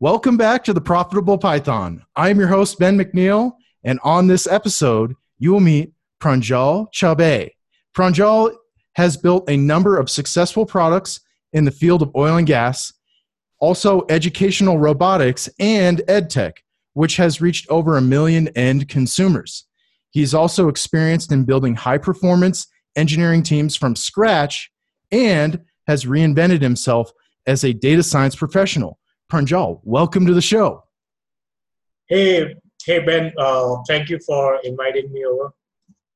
Welcome back to the Profitable Python. I am your host, Ben McNeil, and on this episode, you will meet Pranjal Chaubey. Pranjal has built a number of successful products in the field of oil and gas, also educational robotics and edtech, which has reached over a million end consumers. He's also experienced in building high performance engineering teams from scratch and has reinvented himself as a data science professional. Pranjal, welcome to the show. Hey, hey Ben, uh, thank you for inviting me over,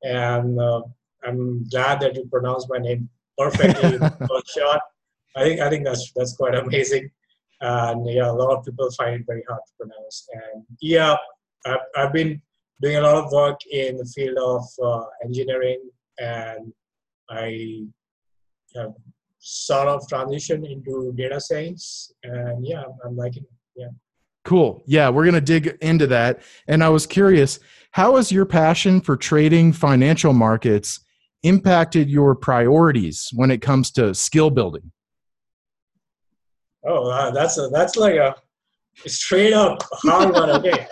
and uh, I'm glad that you pronounced my name perfectly shot. I think I think that's that's quite amazing, and yeah, a lot of people find it very hard to pronounce. And yeah, I've, I've been doing a lot of work in the field of uh, engineering, and I have sort of transition into data science, and yeah, I'm, liking it. Yeah. Cool. Yeah, we're going to dig into that. And I was curious, how has your passion for trading financial markets impacted your priorities when it comes to skill building? Oh, uh, that's a, that's like a straight up hard one. Okay.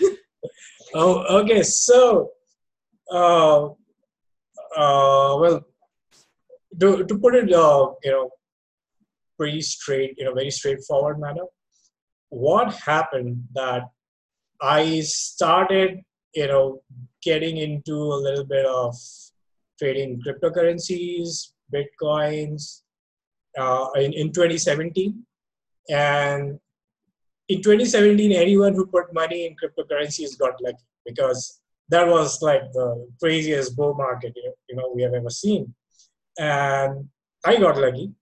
oh, okay. So, uh, uh, well, to, to put it, uh, you know, pretty straight, in a very straightforward manner, what happened that I started, you know, getting into a little bit of trading cryptocurrencies, bitcoins uh, in, in 2017. And in 2017, anyone who put money in cryptocurrencies got lucky because that was like the craziest bull market you know we have ever seen. And I got lucky,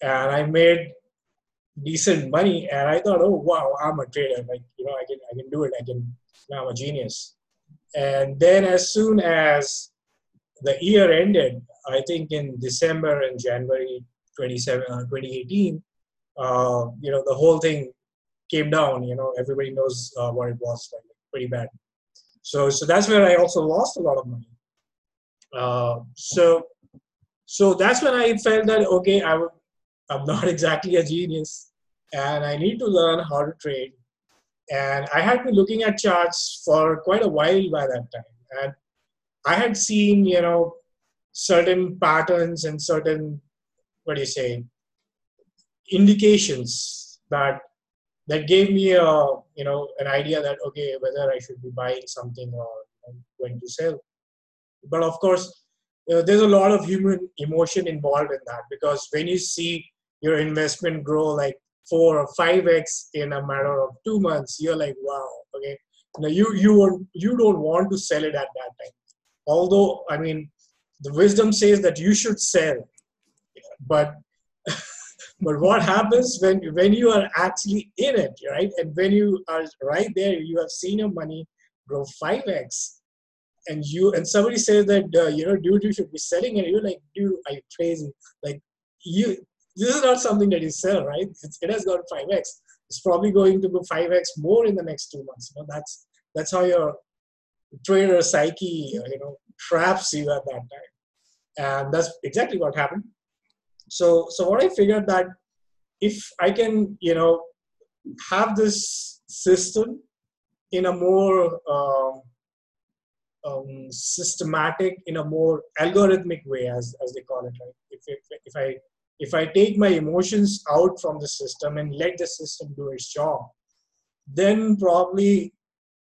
and I made decent money. And I thought, oh wow, I'm a trader. Like you know, I can I can do it. I can. Now I'm a genius. And then as soon as the year ended, I think in December and January 27, uh, 2018, uh, you know, the whole thing came down. You know, everybody knows uh, what it was, like, pretty bad. So, so that's where I also lost a lot of money. Uh, so, so that's when I felt that okay, I would, I'm not exactly a genius, and I need to learn how to trade. And I had been looking at charts for quite a while by that time, and I had seen, you know, certain patterns and certain, what do you say, indications that that gave me a, you know, an idea that okay, whether I should be buying something or going to sell. But of course, know, there's a lot of human emotion involved in that because when you see your investment grow like four or five x in a matter of two months, you're like, wow, okay. Now you you you don't want to sell it at that time. Although i mean the wisdom says that you should sell. But but what happens when when you are actually in it right? And when you are right there you have seen your money grow 5x and you and somebody says that uh, you know dude you should be selling it. You're like dude are you crazy? Like you this is not something that you sell right? It's, it has gone 5x it's probably going to go 5x more in the next two months. You know that's that's how your trader psyche, you know, traps you at that time. And that's exactly what happened. So, so what I figured that if I can, you know, have this system in a more um, um, systematic, in a more algorithmic way, as, as they call it, right? If, if, if I if I take my emotions out from the system and let the system do its job, then probably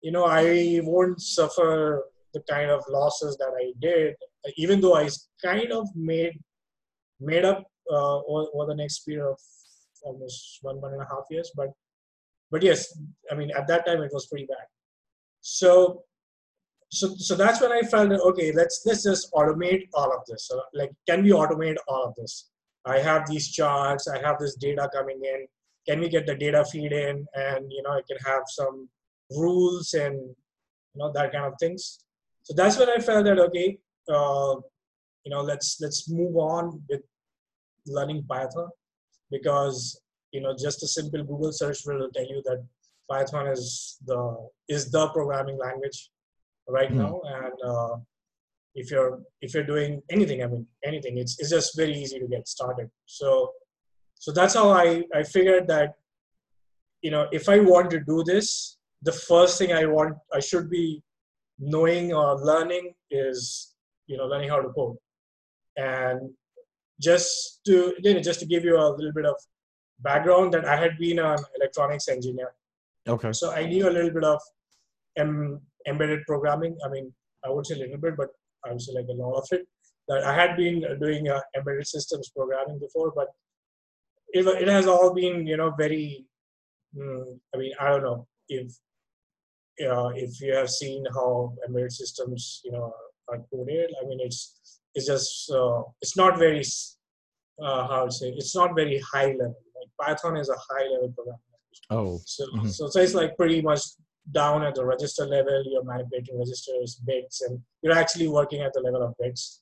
you know, I won't suffer the kind of losses that I did, even though I kind of made made up uh, over, over, the next period of almost one one and a half years. But but yes, I mean at that time it was pretty bad. So so so that's when I felt okay, let's let's just automate all of this. So like, can we automate all of this? I have these charts, I have this data coming in. Can we get the data feed in, and you know I can have some rules and you know that kind of things so that's when i felt that okay uh, you know let's let's move on with learning python because you know just a simple google search will tell you that python is the is the programming language right mm. now and uh, if you're if you're doing anything i mean anything it's, it's just very easy to get started so so that's how i i figured that you know, if I want to do this, the first thing I want, I should be knowing or learning is, you know, learning how to code. And just to, you know, just to give you a little bit of background that I had been an electronics engineer. Okay. So I knew a little bit of em- embedded programming. I mean, I would say a little bit, but I would say like a lot of it. That I had been doing uh, embedded systems programming before, but it, it has all been, you know, very. Mm, I mean, I don't know if uh, if you have seen how embedded systems, you know, are coded. I mean, it's it's just uh, it's not very uh, how to say it's not very high level. Like Python is a high level programming. Oh. So Mhm. so, so it's like pretty much down at the register level. You're manipulating registers, bits, and you're actually working at the level of bits.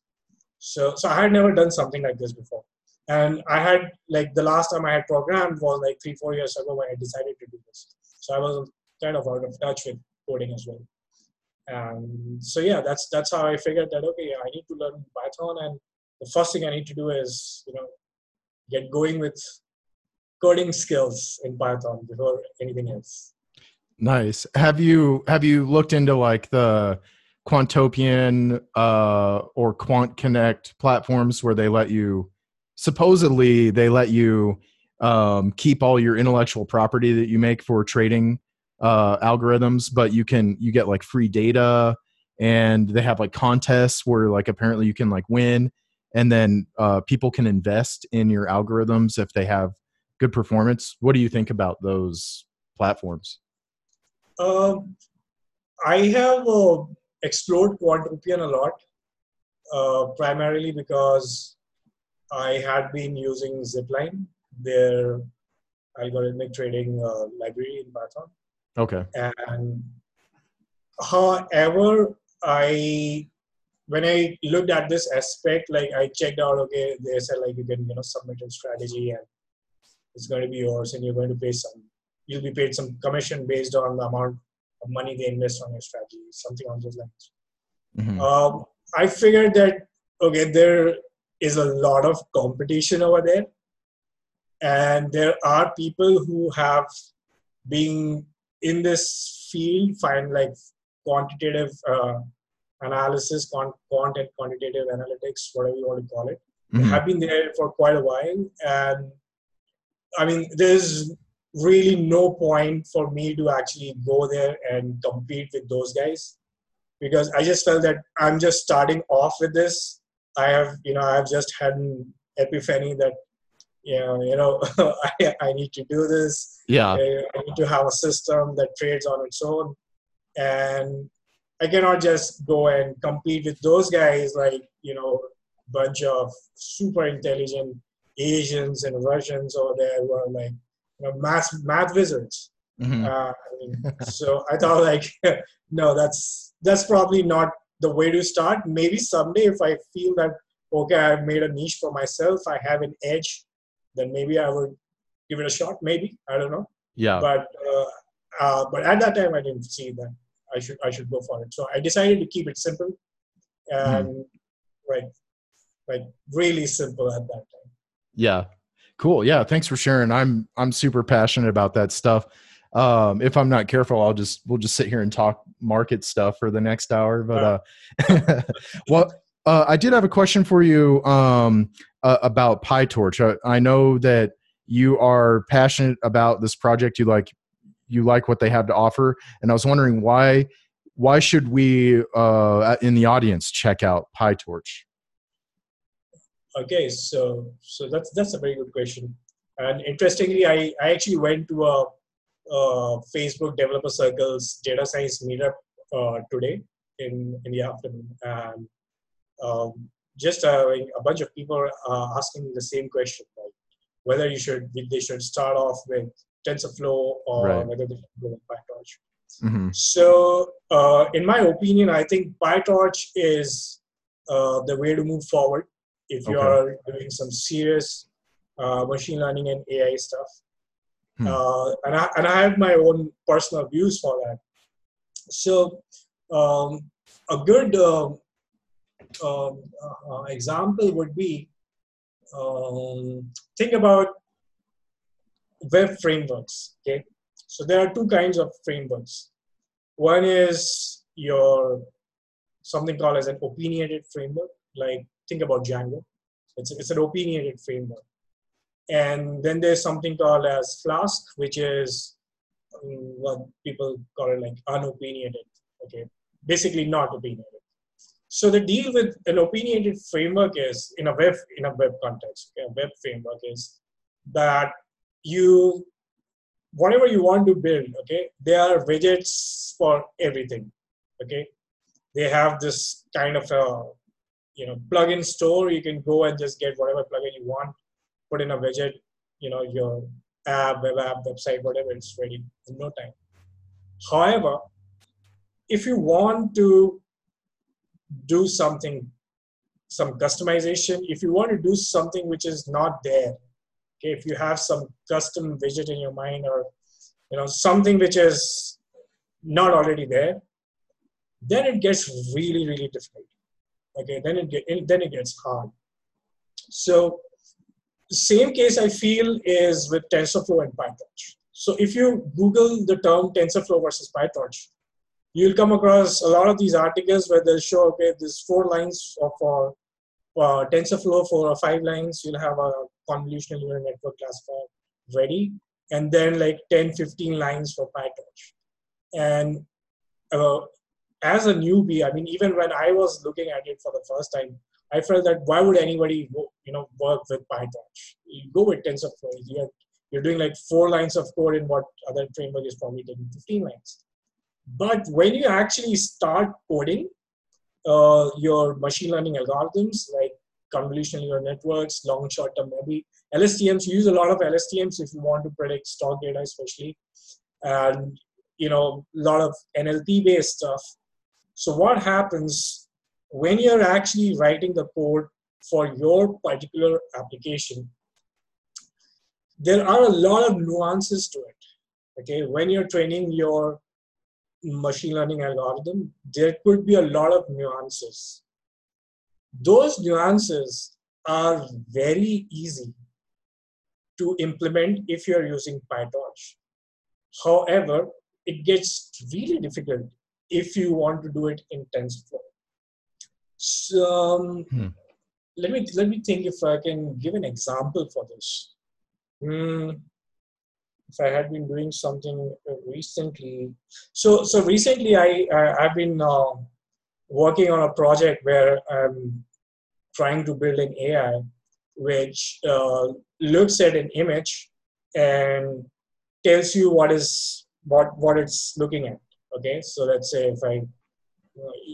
So so I had never done something like this before. And I had like the last time I had programmed was like three, four years ago when I decided to do this. So I was kind of out of touch with coding as well. And so yeah, that's that's how I figured that okay, I need to learn Python, and the first thing I need to do is you know get going with coding skills in Python before anything else. Nice. Have you have you looked into like the Quantopian uh, or Quant Connect platforms where they let you supposedly they let you um, keep all your intellectual property that you make for trading uh, algorithms, but you can you get like free data and they have like contests where like apparently you can like win and then uh, people can invest in your algorithms if they have good performance. What do you think about those platforms? Um, I have uh, explored Quantopian a lot, uh, primarily because I had been using Zipline, their algorithmic trading uh, library in Python. Okay. And however, I when I looked at this aspect, like I checked out, okay, they said like you can you know submit a strategy and it's going to be yours, and you're going to pay some. You'll be paid some commission based on the amount of money they invest on your strategy, something on those lines. Mhm. Um, I figured that okay, there is a lot of competition over there, and there are people who have been in this field, find like quantitative uh, analysis, quant, quant and quantitative analytics, whatever you want to call it. Mhm. I've been there for quite a while, and I mean, there's really no point for me to actually go there and compete with those guys because I just felt that I'm just starting off with this. I have, you know, I've just had an epiphany that, you know, you know, I, I need to do this. Yeah. I need to have a system that trades on its own, and I cannot just go and compete with those guys like you know, bunch of super intelligent Asians and Russians over there who are like you know math math wizards. Mhm. Uh, I mean, so I thought like, no, that's that's probably not the way to start. Maybe someday if I feel that okay, I've made a niche for myself, I have an edge, then maybe I would give it a shot. Maybe I don't know, Yeah. but uh, uh, but at that time I didn't see that I should I should go for it. So I decided to keep it simple and like like really simple at that time. Yeah. Cool. Yeah. Thanks for sharing. I'm I'm super passionate about that stuff. Um, if I'm not careful, I'll just we'll just sit here and talk market stuff for the next hour. But uh, well, uh, I did have a question for you um, uh, about PyTorch. I, I know that you are passionate about this project. You like you like what they have to offer, and I was wondering why why should we uh, in the audience check out PyTorch? Okay, so so that's that's a very good question. And interestingly, I, I actually went to a, a Facebook developer circles data science meetup uh, today in in the afternoon, and um, just uh, a bunch of people are asking the same question, like whether you should they should start off with TensorFlow or Right. whether they should go with PyTorch. hmm So, uh, in my opinion, I think PyTorch is uh, the way to move forward if you Okay. are doing some serious uh, machine learning and AI stuff. Hmm. Uh, and, I, and I have my own personal views for that. So, um, a good um, um, uh, example would be um, think about web frameworks. Okay, So there are two kinds of frameworks. One is your something called as an opinionated framework. Like think about Django. It's, it's an opinionated framework. And then there's something called as Flask, which is um, what people call it like unopinionated. Okay, basically not opinionated. So the deal with an opinionated framework is in a web in a web context. Okay, a web framework is that you whatever you want to build. Okay, there are widgets for everything. Okay, they have this kind of a you know plugin store. You can go and just get whatever plugin you want, put in a widget. You know your app, web app, website, whatever. It's ready in no time. However, if you want to do something some customization if you want to do something which is not there okay if you have some custom widget in your mind or you know something which is not already there then it gets really really difficult okay then it get, then it gets hard. So same case i feel is with tensorflow and pytorch. So if you google the term tensorflow versus pytorch you'll come across a lot of these articles where they'll show, okay, there's four lines of uh, uh, TensorFlow for uh, five lines, you'll have a convolutional neural network classifier ready, and then like 10, 15 lines for PyTorch. And uh, as a newbie, I mean, even when I was looking at it for the first time, I felt that why would anybody, you know, work with PyTorch? You go with TensorFlow. You're, you're doing like four lines of code in what other framework is probably taking 15 lines. But when you actually start coding uh, your machine learning algorithms like convolutional neural networks, long short term memory, LSTMs, you use a lot of LSTMs if you want to predict stock data, especially, and you know, a lot of NLP based stuff. So what happens when you're actually writing the code for your particular application? There are a lot of nuances to it. Okay, when you're training your machine learning algorithm, there could be a lot of nuances. Those nuances are very easy to implement if you're using PyTorch. However, it gets really difficult if you want to do it in TensorFlow. So um, hmm. let me let me think if I can give an example for this. Mm, if I had been doing something recently. So so recently I, I have been uh, working on a project where I'm trying to build an AI which uh, looks at an image and tells you what is what what it's looking at. Okay, so let's say if I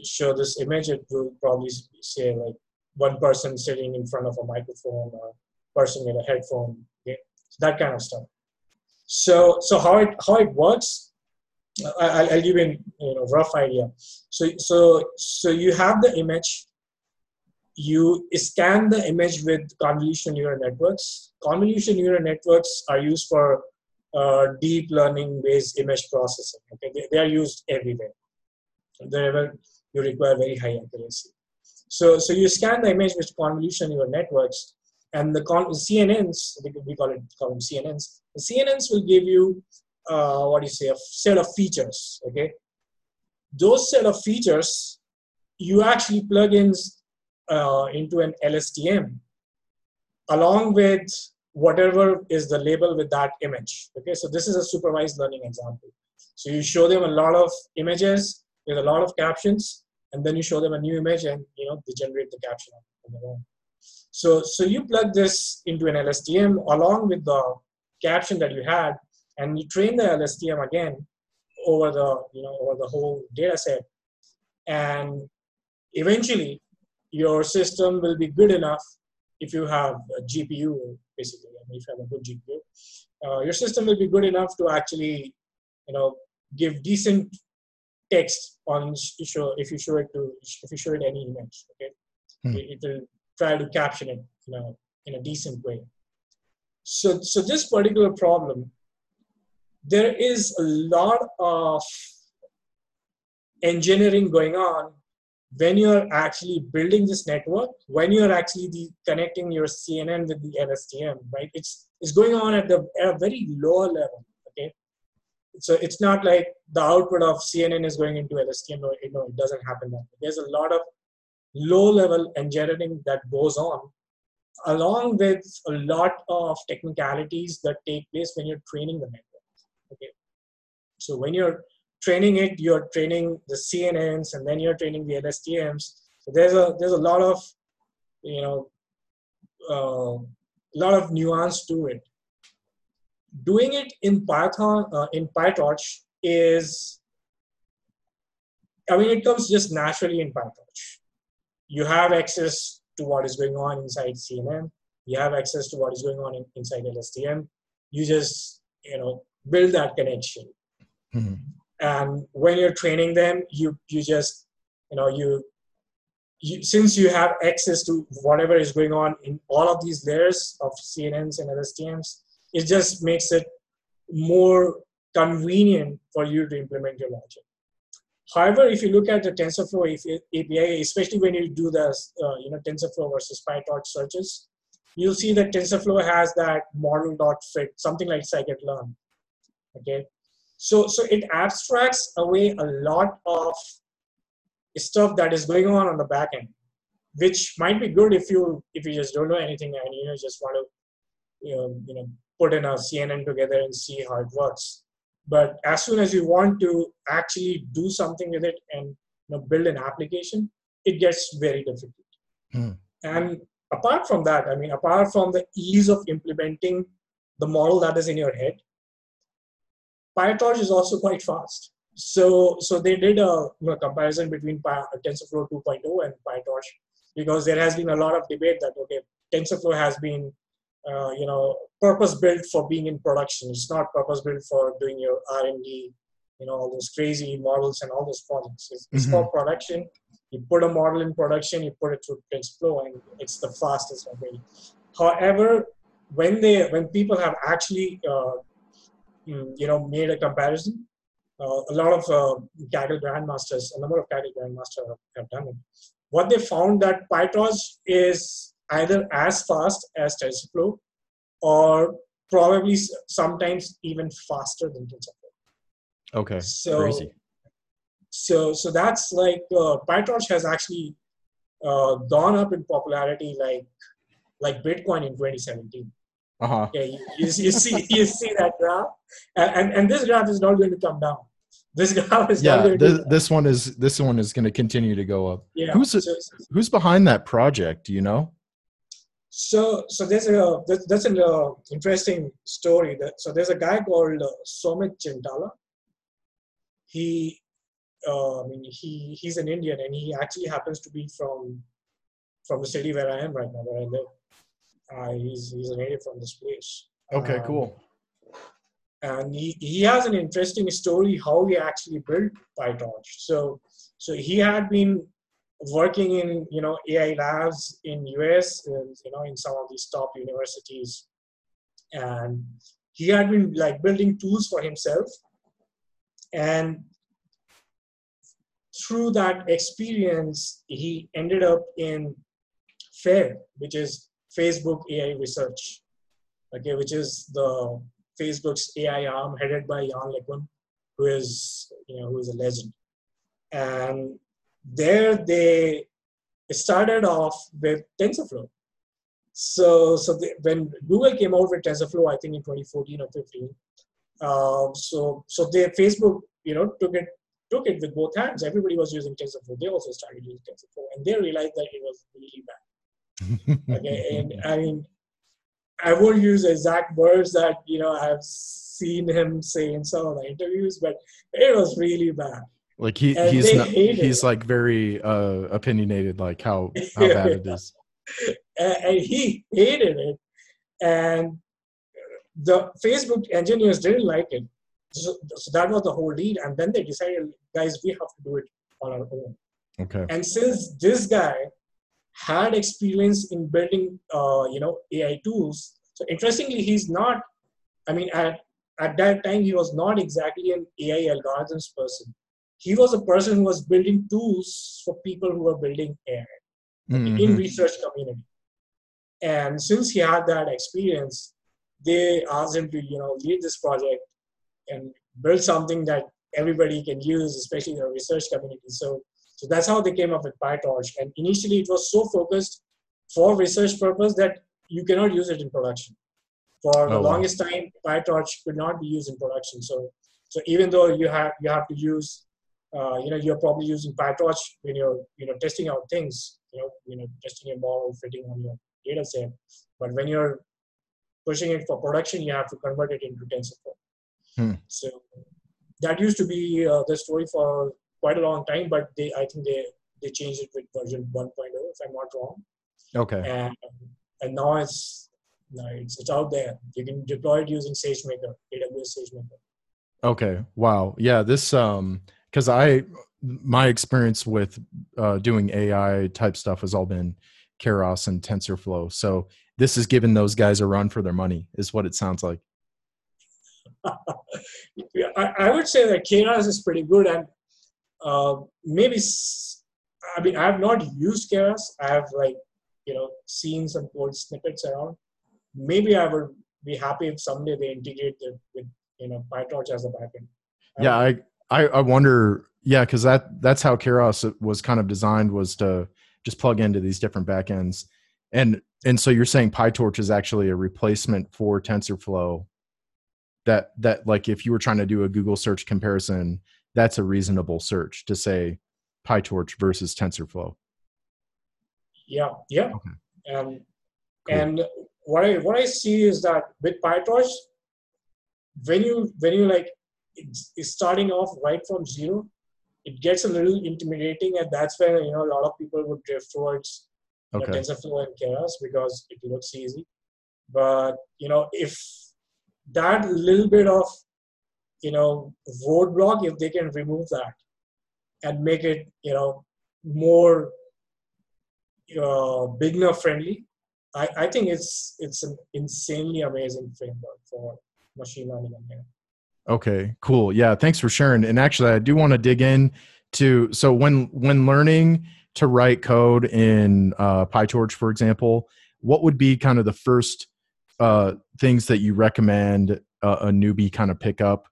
show this image, it will probably say like one person sitting in front of a microphone or person with a headphone. Okay, so that kind of stuff. So, so how it how it works, I, will give you a you know, rough idea. So, so, so you have the image. You scan the image with convolutional neural networks. Convolutional neural networks are used for uh, deep learning based image processing. Okay, they, they are used everywhere. Wherever you require very high accuracy. So, so you scan the image with convolutional neural networks, and the con- CNNs, we call it call them CNNs. The CNNs will give you uh, what do you say a set of features. Okay, those set of features you actually plug in uh, into an LSTM along with whatever is the label with that image. Okay, so this is a supervised learning example. So you show them a lot of images with a lot of captions, and then you show them a new image, and you know they generate the caption on their own. So, so you plug this into an LSTM along with the caption that you had, and you train the LSTM again over the you know over the whole data set, and eventually your system will be good enough if you have a GPU basically. I mean, if you have a good GPU, uh, your system will be good enough to actually you know give decent text on show if you show it to if you show it any image. Okay, hmm. it, it will try to caption it you know, in a decent way. So, so this particular problem, there is a lot of engineering going on when you're actually building this network, when you're actually the, connecting your CNN with the LSTM, right? It's, it's going on at, the, at a very lower level, okay? so it's not like the output of CNN is going into LSTM. No, no, it doesn't happen that way. There's a lot of low-level engineering that goes on, along with a lot of technicalities that take place when you're training the network. Okay, so when you're training it, you're training the CNNs, and then you're training the LSTMs. So there's a there's a lot of you know a uh, lot of nuance to it doing it in Python, uh, in PyTorch is, I mean, it comes just naturally in PyTorch. You have access to what is going on inside CNN. You have access to what is going on in, inside LSTM. You just, you know, build that connection. Mm-hmm. And when you're training them, you you just, you know, you, you since you have access to whatever is going on in all of these layers of CNNs and LSTMs, it just makes it more convenient for you to implement your logic. However, if you look at the TensorFlow API, especially when you do the uh, you know TensorFlow versus PyTorch searches, you'll see that TensorFlow has that model dot fit, something like scikit-learn. Okay, so so it abstracts away a lot of stuff that is going on on the back end, which might be good if you if you just don't know anything and you know just want to you know, you know put in a CNN together and see how it works. But as soon as you want to actually do something with it and you know, build an application, it gets very difficult. Hmm. And apart from that, I mean, apart from the ease of implementing the model that is in your head, PyTorch is also quite fast. So, so they did a comparison between Py, TensorFlow 2.0 and PyTorch because there has been a lot of debate that okay, TensorFlow has been uh, you know purpose built for being in production it's not purpose built for doing your r&d you know all those crazy models and all those projects it's, it's mm-hmm. for production you put a model in production you put it through TensorFlow and it's the fastest way however when they when people have actually uh, you know made a comparison uh, a lot of uh, Kaggle grandmasters a number of Kaggle grandmasters have, have done it what they found that pytorch is either as fast as TensorFlow or probably sometimes even faster than TensorFlow. Okay. So, Crazy. so, so that's like uh, PyTorch has actually uh, gone up in popularity like like Bitcoin in 2017. Uh-huh. Yeah, you, you, you see you see that graph, and, and, and this graph is not going to come down. This graph is yeah. This, this one is this one is going to continue to go up. Yeah. Who's so, who's behind that project? Do you know? So, so there's a that's an uh, interesting story. That so there's a guy called uh, Soumith Chintala. He, uh, I mean, he he's an Indian, and he actually happens to be from from the city where I am right now, where I live. Uh, he's he's a native from this place. Okay, um, cool. And he, he has an interesting story how he actually built PyTorch. So so he had been working in you know AI labs in US, and, you know, in some of these top universities, and he had been like building tools for himself, and through that experience, he ended up in FAIR, which is Facebook AI Research, okay, which is the Facebook's AI arm headed by Yann LeCun, who is you know who is a legend, and there they started off with TensorFlow. So, so they, when Google came out with TensorFlow, I think in 2014 or 15, uh, so so they Facebook, you know, took it took it with both hands. Everybody was using TensorFlow. They also started using TensorFlow, and they realized that it was really bad. Okay, and I mean, I won't use exact words that you know I've seen him say in some of the interviews, but it was really bad. Like he and he's not, he's it. like very uh opinionated, like how how bad it is. And, he hated it, and the Facebook engineers didn't like it. So, so that was the whole deal. And then they decided, guys, we have to do it on our own. Okay. And since this guy had experience in building, uh, you know, AI tools, so interestingly, he's not. I mean, at at that time, he was not exactly an AI algorithms person he was a person who was building tools for people who were building AI mm-hmm. in research community. And since he had that experience, they asked him to, you know, lead this project and build something that everybody can use, especially the research community. So, so that's how they came up with PyTorch. And initially, it was so focused for research purpose that you cannot use it in production. For the oh, longest wow. time, PyTorch could not be used in production. So, so even though you have you have to use, uh, you know, you're probably using PyTorch when you're you know testing out things, you know, you know, testing a model fitting on your data set. But when you're pushing it for production, you have to convert it into TensorFlow. Hmm. So that used to be uh, the story for quite a long time, but they I think they they changed it with version 1.0 if I'm not wrong. Okay. And and now it's no, it's, it's out there. You can deploy it using SageMaker, AWS SageMaker. Okay. Wow. Yeah. This um because I my experience with uh, doing AI type stuff has all been Keras and TensorFlow. So this is giving those guys a run for their money, is what it sounds like. yeah, I, I, would say that Keras is pretty good, and uh, maybe I mean I have not used Keras. I have like you know seen some code snippets around. Maybe I would be happy if someday they integrate it with you know PyTorch as a backend. yeah, I I, I wonder. Yeah, because that that's how Keras was kind of designed was to just plug into these different backends, and and so you're saying PyTorch is actually a replacement for TensorFlow that that like if you were trying to do a Google search comparison, that's a reasonable search to say PyTorch versus TensorFlow. Yeah, yeah. Okay. Um, cool. And what I what I see is that with PyTorch, when you when you like it's, it's starting off right from zero, it gets a little intimidating, and that's where you know a lot of people would drift towards okay. know, TensorFlow and Keras because it looks easy. But you know, if that little bit of you know roadblock if they can remove that and make it you know more uh, beginner friendly I, I think it's it's an insanely amazing framework for machine learning here okay cool yeah thanks for sharing and actually i do want to dig in to so when when learning to write code in uh, pytorch for example what would be kind of the first uh, things that you recommend a, a newbie kind of pick up?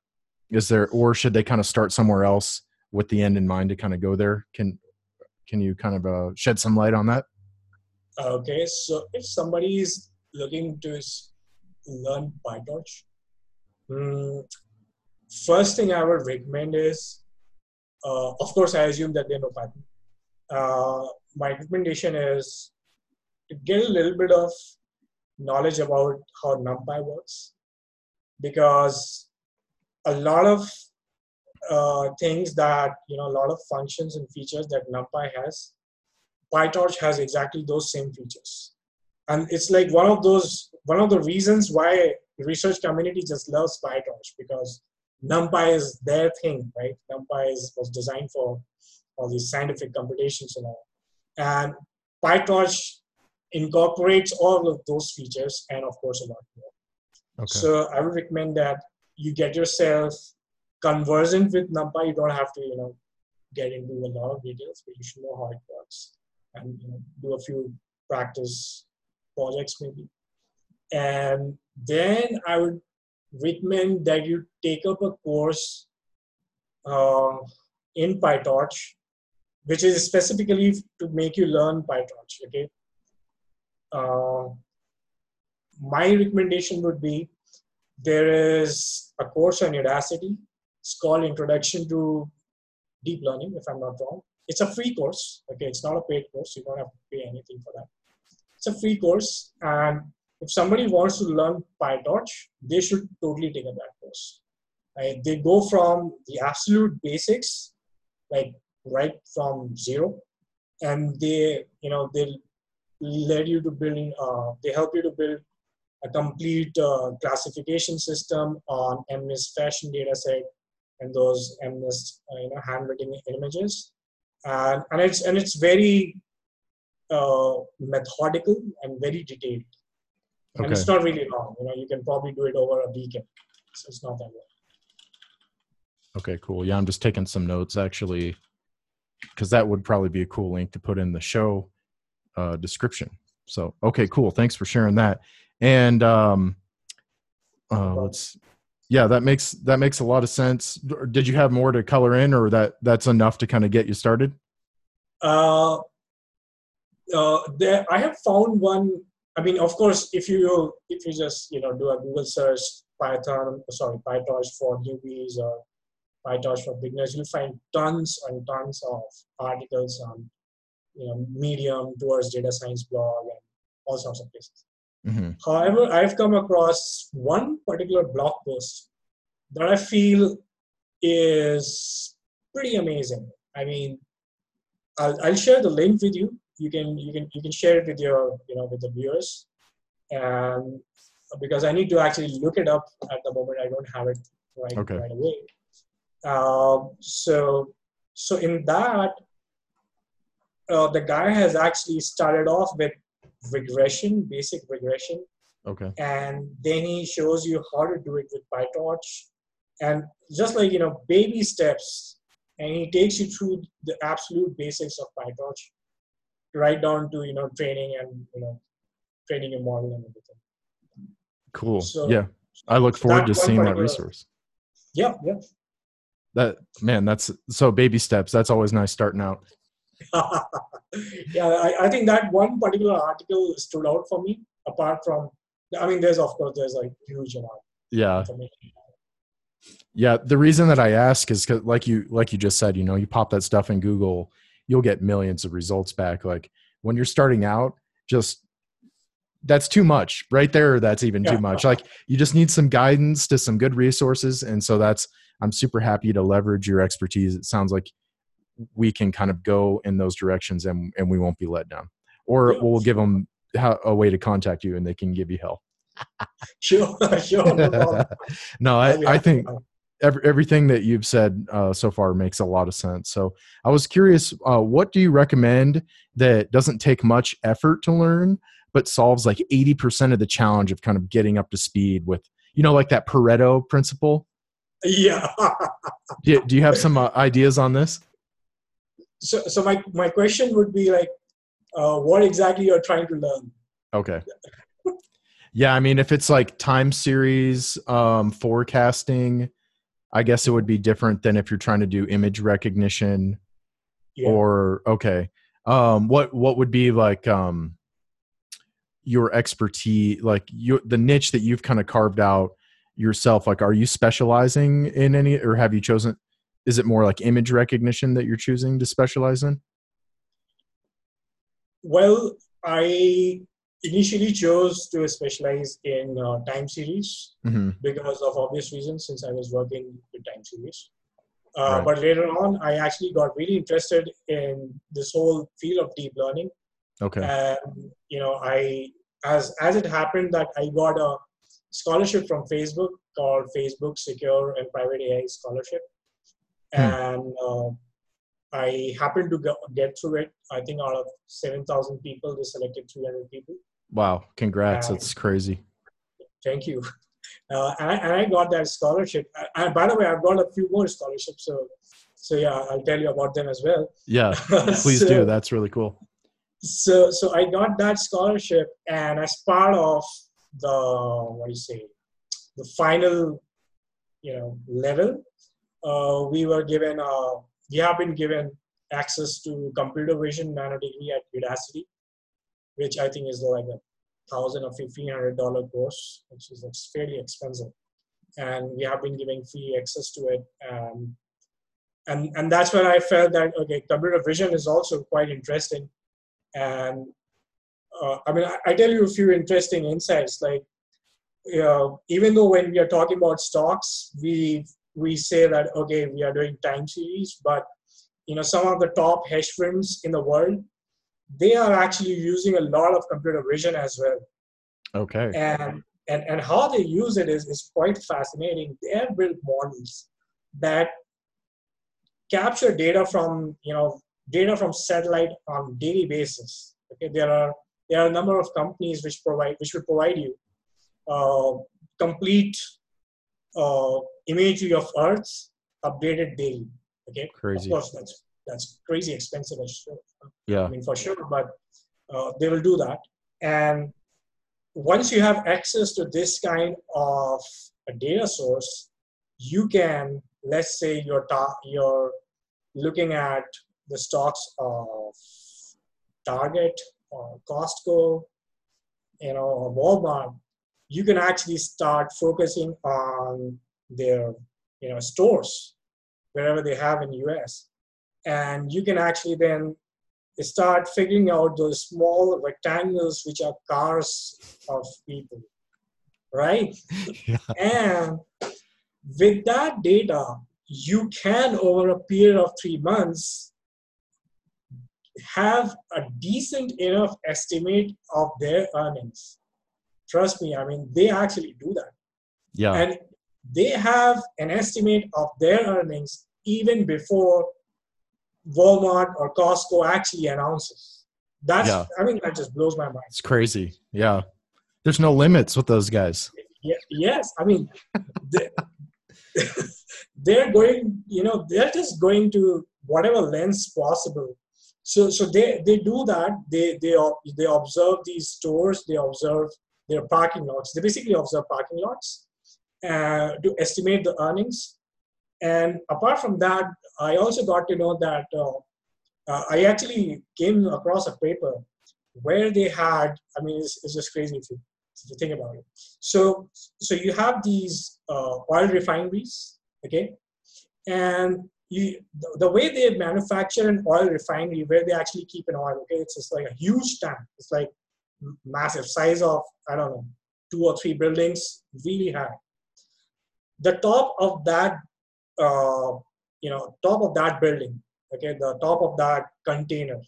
Is there, or should they kind of start somewhere else with the end in mind to kind of go there? Can can you kind of uh, shed some light on that? Okay, so if somebody is looking to learn PyTorch, um, first thing I would recommend is, uh, of course, I assume that they know Python. Uh, my recommendation is to get a little bit of knowledge about how NumPy works because a lot of uh, things that you know a lot of functions and features that NumPy has, PyTorch has exactly those same features, and it's like one of those one of the reasons why the research community just loves PyTorch because NumPy is their thing, right? NumPy is, was designed for all these scientific computations and all, and PyTorch incorporates all of those features and of course a lot more. Okay. So I would recommend that you get yourself conversant with NumPy. You don't have to, you know, get into a lot of details, but you should know how it works and you know, do a few practice projects maybe. And then I would recommend that you take up a course uh, in PyTorch, which is specifically to make you learn PyTorch. Okay, uh, my recommendation would be there is a course on Udacity. It's called Introduction to Deep Learning, if I'm not wrong. It's a free course. Okay, it's not a paid course. You don't have to pay anything for that. It's a free course, and if somebody wants to learn PyTorch, they should totally take up that course. Right? They go from the absolute basics, like right from zero, and they, you know, they'll led you to building, uh, they help you to build a complete uh, classification system on MNIST fashion data set and those MNIST uh, you know, handwritten images. And, and, it's, and it's very uh, methodical and very detailed. And it's not really long. You know, you can probably do it over a weekend. So it's not that long. Okay, cool. Yeah, I'm just taking some notes actually, because that would probably be a cool link to put in the show uh, description. So, okay, cool. Thanks for sharing that. And um, uh, let's yeah, that makes that makes a lot of sense. Did you have more to color in, or that that's enough to kind of get you started? Uh, uh, there, I have found one. I mean, of course, if you if you just you know do a Google search Python, sorry, PyTorch for newbies or PyTorch for beginners, you'll find tons and tons of articles on you know Medium towards data science blog and all sorts of places. Mm-hmm. However, I've come across one particular blog post that I feel is pretty amazing. I mean, I'll, I'll share the link with you. You can you can you can share it with your you know with the viewers, and because I need to actually look it up at the moment, I don't have it right okay. right away. Uh, so so in that, uh, the guy has actually started off with regression, basic regression. Okay. And then he shows you how to do it with PyTorch, and just like you know, baby steps. And he takes you through the absolute basics of PyTorch, right down to you know training and you know training a model and everything. Cool. So yeah, I look forward to seeing that resource. Yeah, yeah. That man, that's so baby steps. That's always nice starting out. yeah, I, I think that one particular article stood out for me. Apart from, I mean, there's of course there's like huge amount. Yeah. Yeah, the reason that I ask is because, like you, like you just said, you know, you pop that stuff in Google, you'll get millions of results back. Like when you're starting out, just that's too much right there. That's even yeah. too much. Like you just need some guidance to some good resources, and so that's I'm super happy to leverage your expertise. It sounds like we can kind of go in those directions and, and we won't be let down. Or we'll give them a way to contact you and they can give you help sure sure no, no I, I think every, everything that you've said uh, so far makes a lot of sense. So i was curious uh, what do you recommend that doesn't take much effort to learn but solves like 80% of the challenge of kind of getting up to speed with you know like that pareto principle? Yeah. Do, do you have some uh, ideas on this so, so my, my question would be like, uh, what exactly you're trying to learn? Okay. yeah, I mean, if it's like time series um, forecasting, I guess it would be different than if you're trying to do image recognition. Yeah. Or okay, um, what what would be like um, your expertise, like you the niche that you've kind of carved out yourself? Like, are you specializing in any, or have you chosen? Is it more like image recognition that you're choosing to specialize in? Well, I initially chose to specialize in uh, time series mm-hmm. because of obvious reasons, since I was working with time series. Uh, right. But later on, I actually got really interested in this whole field of deep learning. Okay. And you know, I as as it happened that I got a scholarship from Facebook called Facebook Secure and Private AI Scholarship, Hmm. and uh, I happened to get through it. I think out of seven thousand people, they selected three hundred people. Wow! Congrats! And That's crazy. Thank you. Uh, and, I, and, I, got that scholarship. And by the way, I've got a few more scholarships. So, so yeah, I'll tell you about them as well. Yeah, please so, do. That's really cool. So, so I got that scholarship, and as part of the what do you say, the final, you know, level, uh, we were given, uh, we have been given access to computer vision nanodegree at Udacity, which I think is like a thousand or fifteen hundred dollar course, which is fairly expensive. And we have been giving free access to it. Um, and, and that's when I felt that, okay, computer vision is also quite interesting. And uh, I mean, I, I, tell you a few interesting insights. Like, you know, even though when we are talking about stocks, we we say that okay we are doing time series but you know some of the top hedge funds in the world they are actually using a lot of computer vision as well. Okay. And and, and how they use it is, is quite fascinating. They have built models that capture data from you know data from satellite on daily basis. Okay there are there are a number of companies which provide which will provide you uh, complete uh, imagery of Earth updated daily. Okay, crazy. Of course, that's that's crazy expensive. Yeah, I mean for sure, but uh, they will do that. And once you have access to this kind of a data source, you can, let's say you're, ta- you're looking at the stocks of Target or Costco, you know, or Walmart, you can actually start focusing on their, you know, stores wherever they have in US. And you can actually then start figuring out those small rectangles which are cars of people, right? Yeah. And with that data, you can, over a period of three months, have a decent enough estimate of their earnings. Trust me, I mean, they actually do that. Yeah. And they have an estimate of their earnings even before Walmart or Costco actually announces. That's, Yeah. I mean, that just blows my mind. It's crazy. Yeah. There's no limits with those guys. Ye- yes i mean they, they're going you know they're just going to whatever lens possible so so they they do that they they they observe these stores they observe their parking lots they basically observe parking lots uh, to estimate the earnings. And apart from that i also got to know that uh, uh, i actually came across a paper where they had i mean it's, it's just crazy if you, if you think about it. So so you have these uh, oil refineries okay? And you the, the way they manufacture an oil refinery where they actually keep an oil okay? It's just like a huge tank. It's like massive size of i don't know two or three buildings really high the top of that uh, you know top of that building okay the top of that container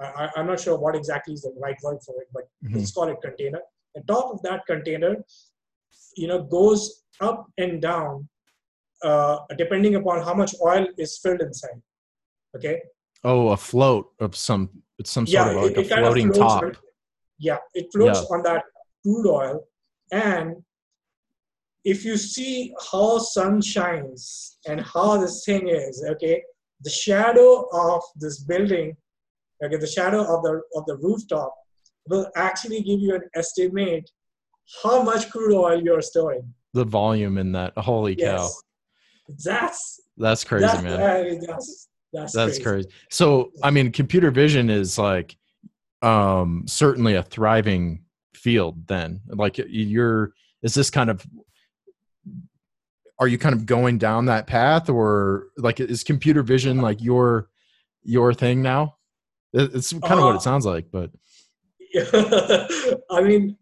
I, i'm not sure what exactly is the right word for it but Mhm. let's call it container the top of that container you know goes up and down uh, depending upon how much oil is filled inside okay Oh, a float of some it's some sort of like a kind of floating floats top. yeah it floats Yeah. on that crude oil and if you see how sun shines and how this thing is okay the shadow of this building okay the shadow of the of the rooftop will actually give you an estimate how much crude oil you're storing The volume in that. Holy cow. yes that's That's crazy, that's, man. uh, that's that's, That's crazy. crazy. So, I mean, computer vision is like um certainly a thriving field then. Like you're is this kind of are you kind of going down that path or like is computer vision like your your thing now? It's kind of what Uh, it sounds like, but I mean,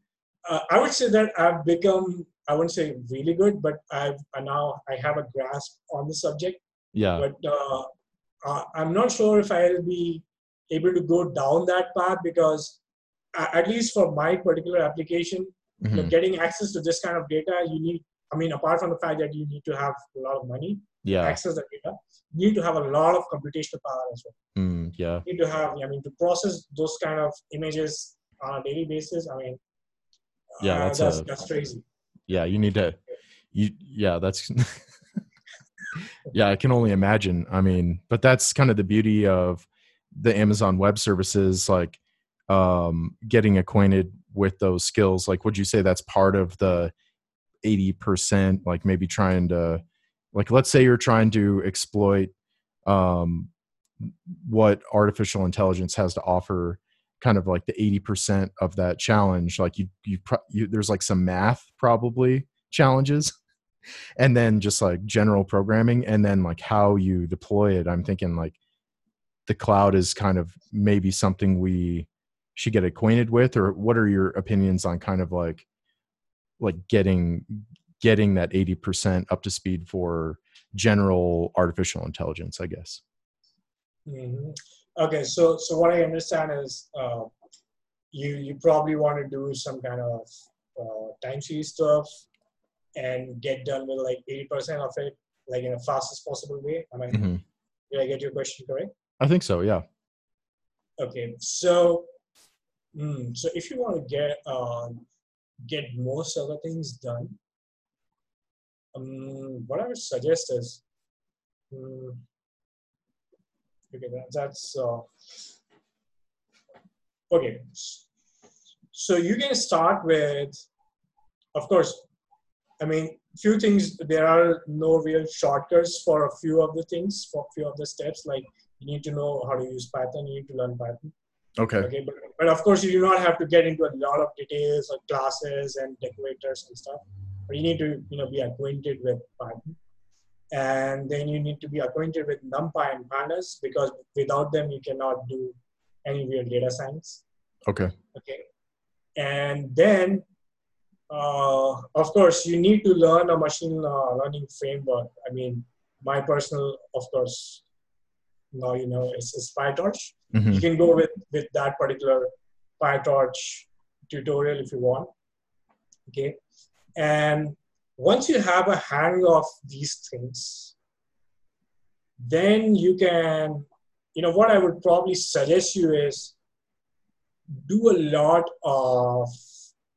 uh, I would say that I've become, I wouldn't say really good, but I've uh, now I have a grasp on the subject. yeah. But uh, uh, I'm not sure if I'll be able to go down that path because, uh, at least for my particular application, you know, Mhm. getting access to this kind of data, you need. I mean, apart from the fact that you need to have a lot of money to Yeah. access the data, you need to have a lot of computational power as well. Mm, yeah. You need to have, I mean, to process those kind of images on a daily basis. I mean, Yeah, uh, that's that's, a- that's crazy. yeah you need to you yeah that's yeah i can only imagine i mean but that's kind of the beauty of the amazon web services like um getting acquainted with those skills like would you say that's part of the 80% like maybe trying to like let's say you're trying to exploit um what artificial intelligence has to offer kind of like the 80% of that challenge like you you, pro- you there's like some math probably challenges and then just like general programming and then like how you deploy it. I'm thinking like the cloud is kind of maybe something we should get acquainted with or what are your opinions on kind of like like getting getting that 80% up to speed for general artificial intelligence i guess Mhm. Okay, so so what I understand is uh, you you probably want to do some kind of uh, time series stuff and get done with like eighty percent of it, like in the fastest possible way. Am I? Mhm. Did I get your question correct? i think so yeah Okay, so mm, so if you want to get uh, get most other things done, um, what I would suggest is, mm, okay, that, that's uh, okay. So you can start with, of course, I mean, few things there are no real shortcuts for a few of the things for a few of the steps like you need to know how to use python you need to learn python Okay. okay but, but of course you do not have to get into a lot of details or classes and decorators and stuff but you need to you know be acquainted with python and then you need to be acquainted with numpy and pandas because without them you cannot do any real data science Okay. okay and then uh, of course you need to learn a machine uh, learning framework i mean my personal of course now you know is, is pytorch Mhm. you can go with with that particular pytorch tutorial if you want okay? And once you have a hang of these things then you can you know what i would probably suggest you is do a lot of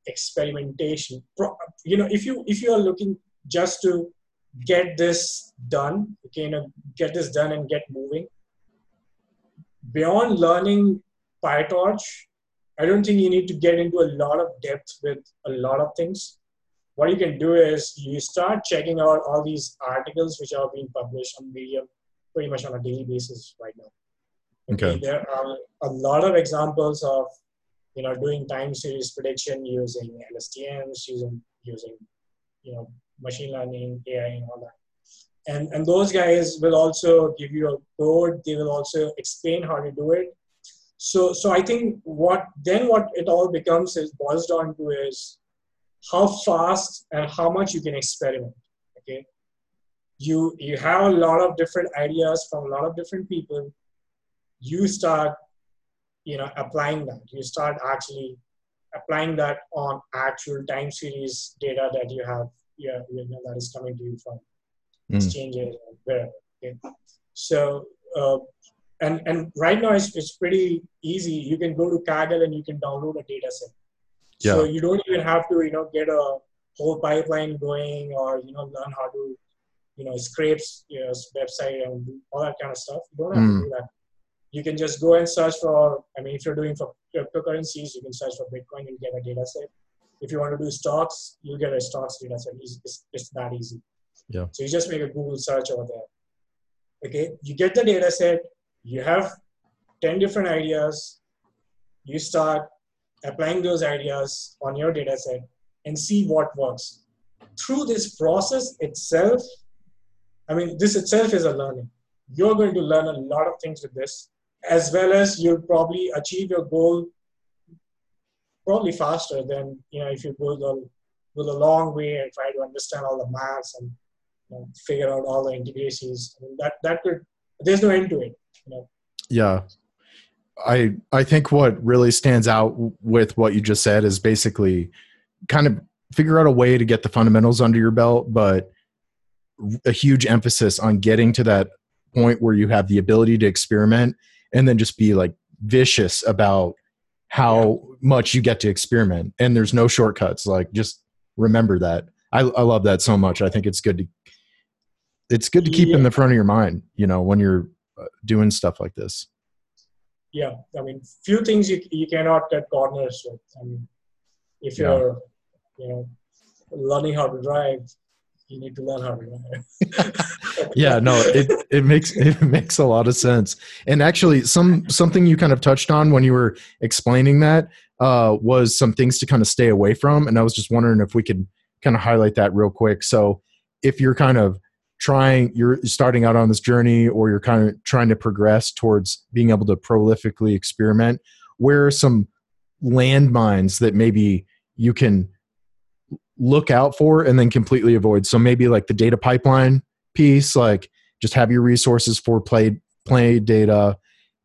experimentation. You know if you if you are looking just to get this done okay you know get this done and get moving beyond learning pytorch i don't think you need to get into a lot of depth with a lot of things what you can do is you start checking out all these articles which are being published on medium pretty much on a daily basis right now Okay. there are a lot of examples of you know doing time series prediction using LSTMs, using using you know machine learning, AI, and all that. And and those guys will also give you a code. They will also explain how to do it. So so I think what then what it all becomes is boils down to is how fast and how much you can experiment. Okay. You you have a lot of different ideas from a lot of different people. You start you know applying that you start actually applying that on actual time series data that you have yeah, you know that is coming to you from Mm. exchanges or wherever okay? so uh, and and right now it's, it's pretty easy. You can go to kaggle and you can download a data set. Yeah. so you don't even have to you know get a whole pipeline going or you know learn how to you know scrapes your website and all that kind of stuff. You don't have Mm. to do that. You can just go and search for i mean if you're doing for cryptocurrencies you can search for bitcoin and get a data set. If you want to do stocks you get a stocks data set. It's, it's, it's that easy. Yeah. so you just make a google search over there. Okay? You get the data set you have 10 different ideas you start applying those ideas on your data set and see what works through this process itself i mean this itself is a learning you're going to learn a lot of things with this as well as you'll probably achieve your goal probably faster than you know if you go the go the long way and try to understand all the maths and you know, figure out all the intricacies. I mean, that that could there's no end to it. You know. Yeah. I I think what really stands out with what you just said is basically kind of figure out a way to get the fundamentals under your belt, but a huge emphasis on getting to that point where you have the ability to experiment and then just be like vicious about how much you get to experiment and there's no shortcuts like just remember that I, I love that so much i think it's good to it's good to keep in the front of your mind you know when you're doing stuff like this Yeah, I mean, few things you you cannot cut corners with. I mean, if Yeah. you're you know learning how to drive, you need to learn how to drive. yeah no it it makes it makes a lot of sense and actually some something you kind of touched on when you were explaining that uh was some things to kind of stay away from and i was just wondering if we could kind of highlight that real quick so if you're kind of trying you're starting out on this journey or you're kind of trying to progress towards being able to prolifically experiment where are some landmines that maybe you can look out for and then completely avoid? So maybe like the data pipeline piece like just have your resources for play play data.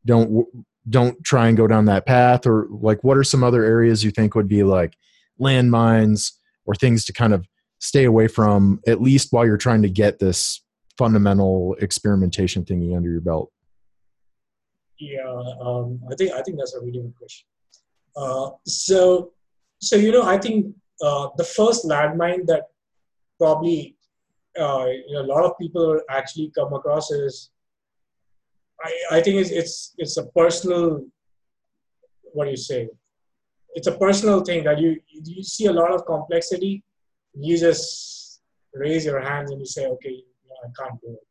Don't don't try and go down that path or like what are some other areas you think would be like landmines or things to kind of stay away from at least while you're trying to get this fundamental experimentation thingy under your belt Yeah, um, I think I think that's a really good question. Uh, so, so you know, I think uh, the first landmine that probably uh, you know, a lot of people actually come across is, I, I think it's, it's it's a personal. What do you say? It's a personal thing that you you see a lot of complexity. You just raise your hands and you say, okay, I can't do it.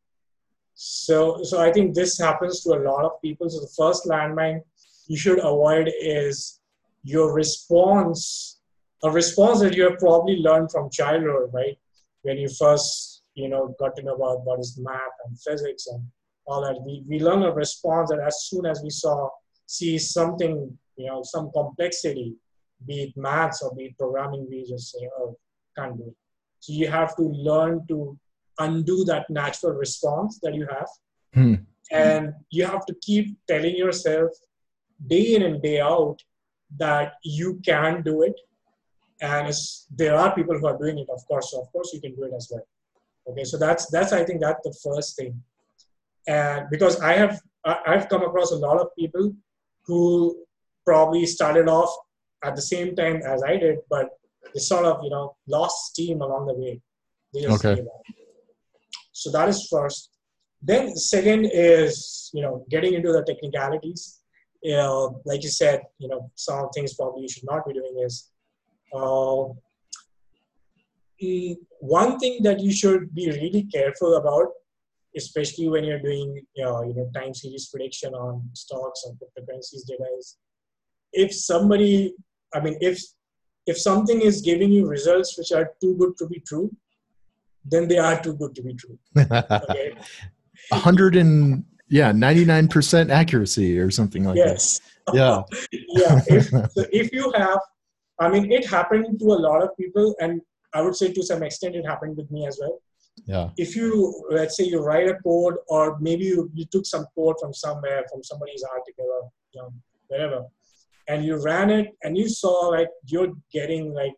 So, so I think this happens to a lot of people. So the first landmine you should avoid is your response, a response that you have probably learned from childhood, right? When you first, you know, got to know about what is math and physics and all that. We, we learn a response that as soon as we saw, see something, you know, some complexity, be it maths or be it programming, we just say, oh, can't do it. So you have to learn to undo that natural response that you have. Hmm. And you have to keep telling yourself day in and day out that you can do it. And there are people who are doing it, of course. So of course you can do it as well. Okay, so that's that's I think that's the first thing. And because I have I've come across a lot of people who probably started off at the same time as I did, but they sort of you know lost steam along the way. okay. So that is first. Then second is you know getting into the technicalities. You know, like you said, you know some things probably you should not be doing is. Uh, one thing that you should be really careful about, especially when you're doing you know, you know time series prediction on stocks and cryptocurrencies data, is if somebody, I mean, if if something is giving you results which are too good to be true, then they are too good to be true. Okay. Hundred and yeah, ninety nine percent accuracy or something like yes. that. Yeah. yeah. If, so if you have, I mean, it happened to a lot of people, and I would say to some extent it happened with me as well. Yeah. If you let's say you write a code, or maybe you, you took some code from somewhere, from somebody's article, or you know, wherever, and you ran it and you saw like you're getting like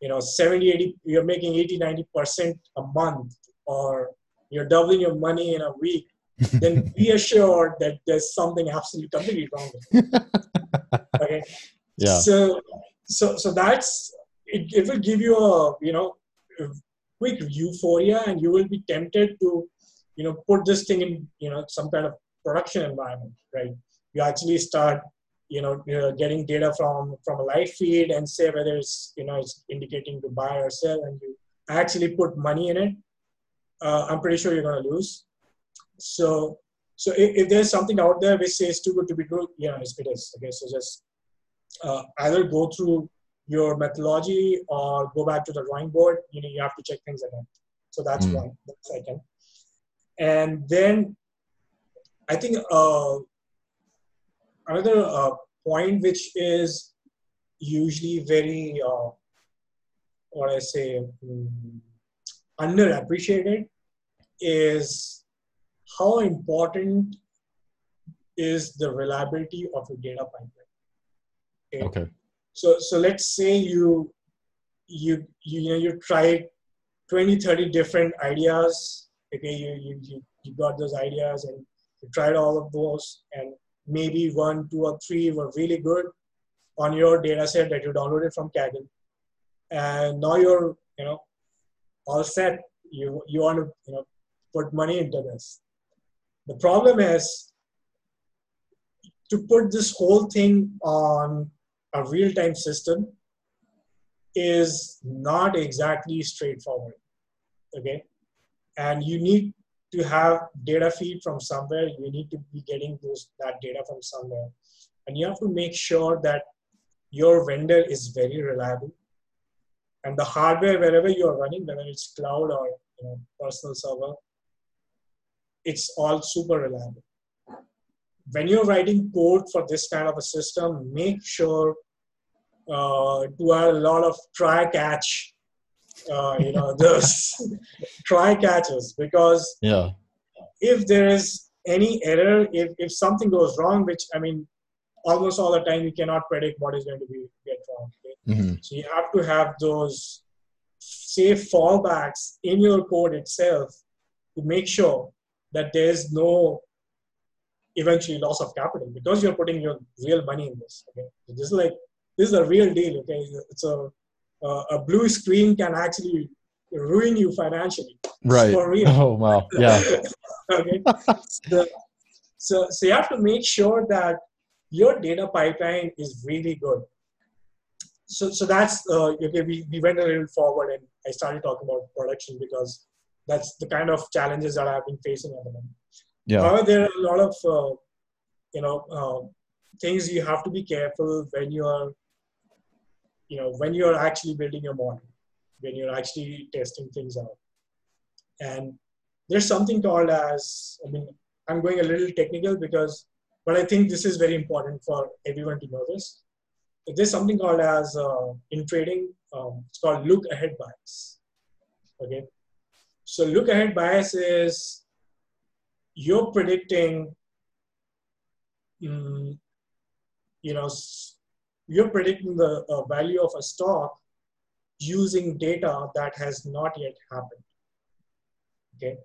you know 70 80 you're making 80 90 percent a month or you're doubling your money in a week then be assured that there's something absolutely completely wrong with it. okay? Yeah. So so so that's it, it will give you a you know a quick euphoria and you will be tempted to you know put this thing in you know some kind of production environment right? You actually start you know, uh, getting data from from a live feed and say whether it's you know it's indicating to buy or sell, and you actually put money in it, uh, I'm pretty sure you're going to lose. So so if, if, there's something out there which says too good to be true, yeah, it is. Okay, so just uh, either go through your methodology or go back to the drawing board. You know, you have to check things again. So that's mm. one. That's second. And then I think uh, another uh, point which is usually very uh, what I say um, underappreciated is how important is the reliability of your data pipeline. Okay. okay. So so let's say you you you, you know you tried 20 30 different ideas okay you, you you you got those ideas and you tried all of those and maybe one, two, or three were really good on your data set that you downloaded from Kaggle. And now you're, you know, all set. You, you want to, you know, put money into this. The problem is to put this whole thing on a real-time system is not exactly straightforward. Okay. And you need to have data feed from somewhere, you need to be getting those that data from somewhere. And you have to make sure that your vendor is very reliable. And the hardware, wherever you're running, whether it's cloud or you know, personal server, it's all super reliable. When you're writing code for this kind of a system, make sure uh, to add a lot of try catch uh, you know those try catches because yeah if there is any error if, if something goes wrong which i mean almost all the time you cannot predict what is going to be get wrong okay? mm-hmm. so you have to have those safe fallbacks in your code itself to make sure that there is no eventually loss of capital because you're putting your real money in this okay so this is like this is a real deal okay it's a uh, a blue screen can actually ruin you financially. Right. For real. Oh wow. Yeah. okay. so, so, so you have to make sure that your data pipeline is really good. So, so that's uh, okay. We, we went a little forward and I started talking about production because that's the kind of challenges that I've been facing at the moment. Yeah. However, there are a lot of uh, you know uh, things you have to be careful when you are you know when you're actually building your model, when you're actually testing things out, and there's something called as I mean I'm going a little technical because but I think this is very important for everyone to know this. There's something called as uh, in trading, um, it's called look ahead bias. Okay, so look ahead bias is you're predicting, um, you know, you're predicting the uh, value of a stock using data that has not yet happened. Okay,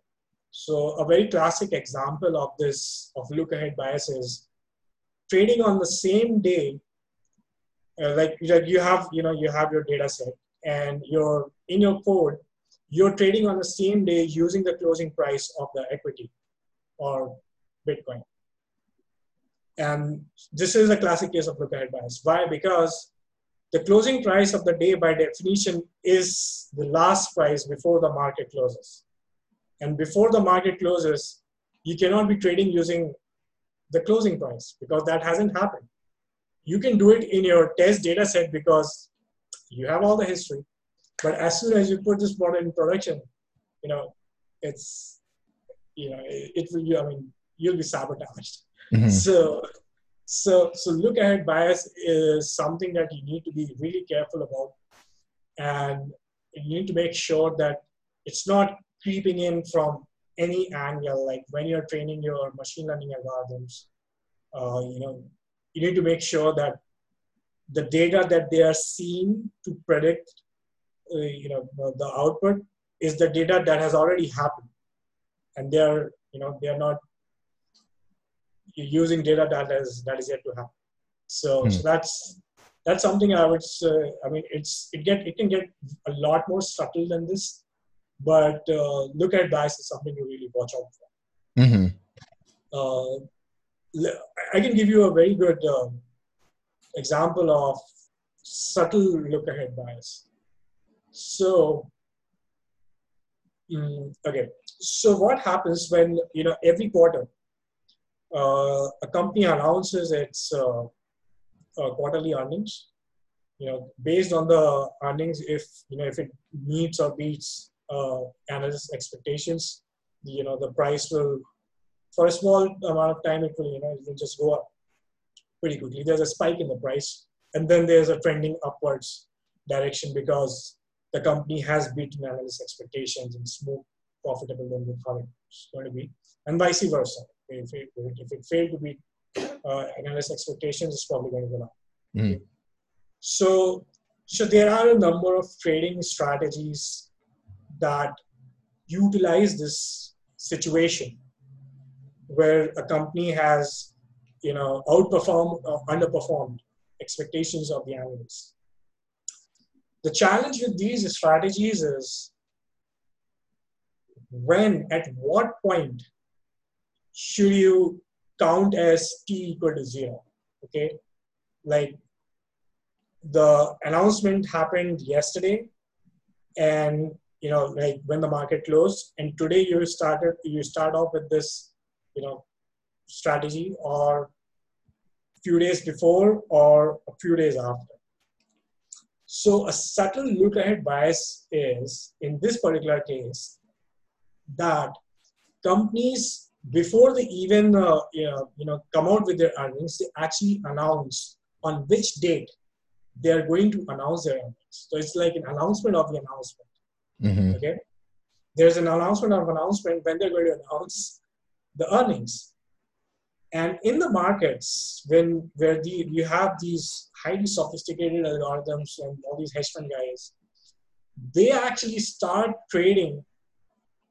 so a very classic example of this of look ahead bias is trading on the same day. Uh, like you have, you know, you have your data set and you're in your code, you're trading on the same day using the closing price of the equity or Bitcoin. And this is a classic case of look ahead bias. Why? Because the closing price of the day by definition is the last price before the market closes. And before the market closes, you cannot be trading using the closing price because that hasn't happened. You can do it in your test data set because you have all the history. But as soon as you put this model in production, you know, it's, you know, it, it will I mean, you'll be sabotaged. Mm-hmm. So, so, so look ahead bias is something that you need to be really careful about. And you need to make sure that it's not creeping in from any angle. Like when you're training your machine learning algorithms, uh, you know, you need to make sure that the data that they are seeing to predict, uh, you know, the output is the data that has already happened, and they are, you know, they are not using data that is that is yet to happen. So, hmm. so that's that's something I would say. I mean, it's it get it can get a lot more subtle than this, but uh, look ahead bias is something you really watch out for. Mm-hmm. Uh, I can give you a very good uh, example of subtle look ahead bias. So, mm, okay. So what happens when you know every quarter a company announces its uh, uh, quarterly earnings? You know, based on the earnings, if you know if it meets or beats uh, analyst expectations, you know, the price will, for a small amount of time, it will, you know, it will just go up pretty quickly. There's a spike in the price, and then there's a trending upwards direction because the company has beaten analyst expectations and is more profitable than they thought it was going to be, and vice versa. If it, if it failed to beat uh, analyst expectations, it's probably going to go down. Mm. So, so there are a number of trading strategies that utilize this situation where a company has you know outperformed or underperformed expectations of the analysts the challenge with these strategies is when at what point should you count as t equal to zero okay? Like the announcement happened yesterday and you know like when the market closed and today you started you start off with this you know strategy or few days before or a few days after. So a subtle look ahead bias is in this particular case that companies before they even uh, you, know, you know come out with their earnings they actually announce on which date they are going to announce their earnings so it's like an announcement of the announcement Mm-hmm. Okay, there's an announcement of announcement when they're going to announce the earnings. And in the markets, when where the you have these highly sophisticated algorithms and all these hedge fund guys, they actually start trading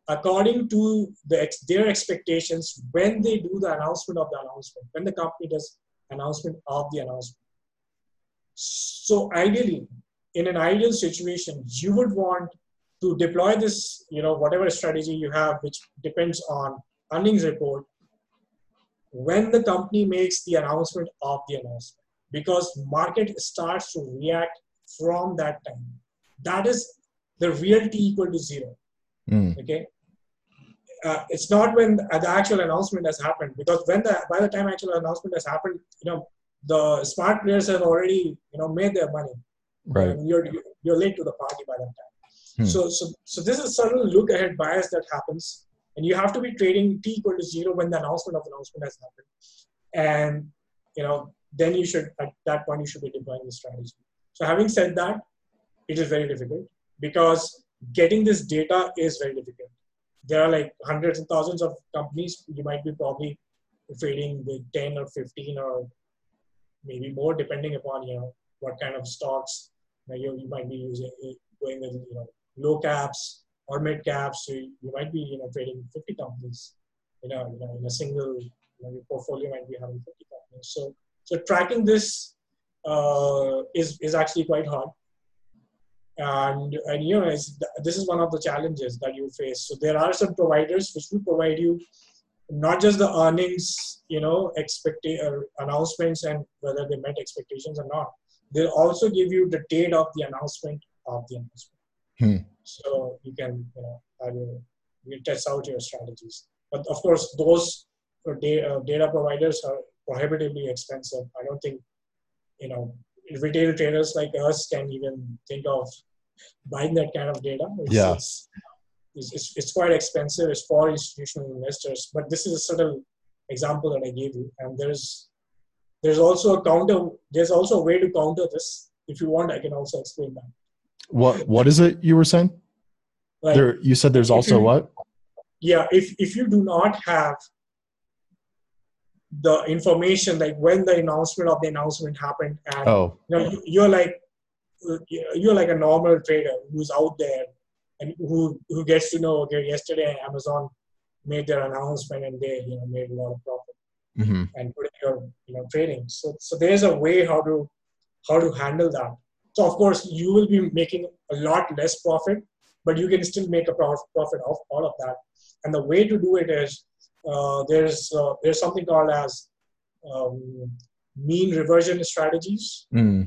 according to the, their expectations when they do the announcement of the announcement, when the company does announcement of the announcement. So ideally, in an ideal situation, you would want to deploy this, you know, whatever strategy you have, which depends on earnings report, when the company makes the announcement of the announcement, because market starts to react from that time. That is the real t equal to zero. Mm. Okay. Uh, it's not when the actual announcement has happened because when the by the time actual announcement has happened, you know the smart players have already you know made their money. Right. You're you're late to the party by that time. Hmm. So so so this is a subtle look ahead bias that happens, and you have to be trading t equal to zero when the announcement of the announcement has happened, and you know then you should at that point you should be deploying the strategy. So having said that, it is very difficult because getting this data is very difficult. There are like hundreds and thousands of companies. You might be probably trading with 10 or 15 or maybe more, depending upon you know what kind of stocks you, you might be using, going with you know low caps or mid caps. So you might be you know trading 50 companies. You know, you know in a single you know, your portfolio might be having 50 companies. So so tracking this uh, is is actually quite hard and and you know this is one of the challenges that you face. So there are some providers which will provide you not just the earnings you know expect uh, announcements and whether they met expectations or not. They'll also give you the date of the announcement of the announcement. Hmm. so you can you know you test out your strategies. But of course those uh, uh, data providers are prohibitively expensive. I don't think you know retail traders like us can even think of buying that kind of data. It's, Yeah. It's, it's, it's quite expensive. It's for institutional investors. But this is a subtle example that I gave you. And there's there's also a counter. There's also a way to counter this. If you want, I can also explain that. What What is it you were saying? Like, There, you said there's also you- what? yeah, if if you do not have the information, like when the announcement of the announcement happened, and Oh, you know, you- you're like you're like a normal trader who's out there and who who gets to know okay yesterday amazon made their announcement and they you know made a lot of profit hmm and put in your you know trading. So so there's a way how to how to handle that. So of course you will be making a lot less profit but you can still make a prof- profit off all of that. And the way to do it is there's uh, there's something called as um, mean reversion strategies mm.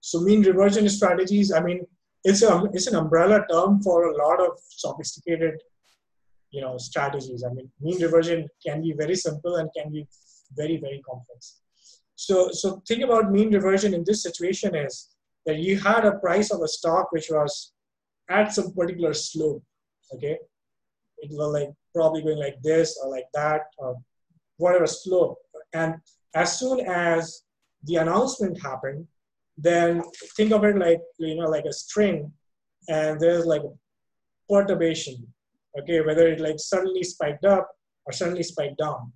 so mean reversion strategies, I mean, it's a it's an umbrella term for a lot of sophisticated, you know, strategies. I mean, mean reversion can be very simple and can be very very complex. So so think about mean reversion in this situation is that you had a price of a stock which was at some particular slope. Okay, it was like probably going like this or like that or whatever slope. And as soon as the announcement happened, then think of it like you know like a string and there's like a perturbation okay? Whether it like suddenly spiked up or suddenly spiked down.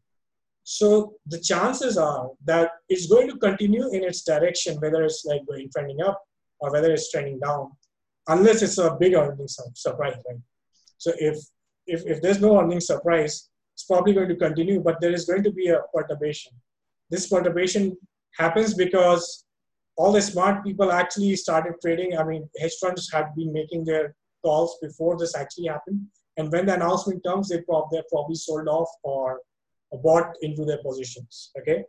So the chances are that it's going to continue in its direction whether it's like going trending up or whether it's trending down unless it's a big earnings sur- surprise right? So if if, if there's no earnings surprise it's probably going to continue but there is going to be a perturbation this perturbation happens because all the smart people actually started trading. I mean, hedge funds had been making their calls before this actually happened. And when the announcement comes, they prob- they're probably sold off or bought into their positions. Okay.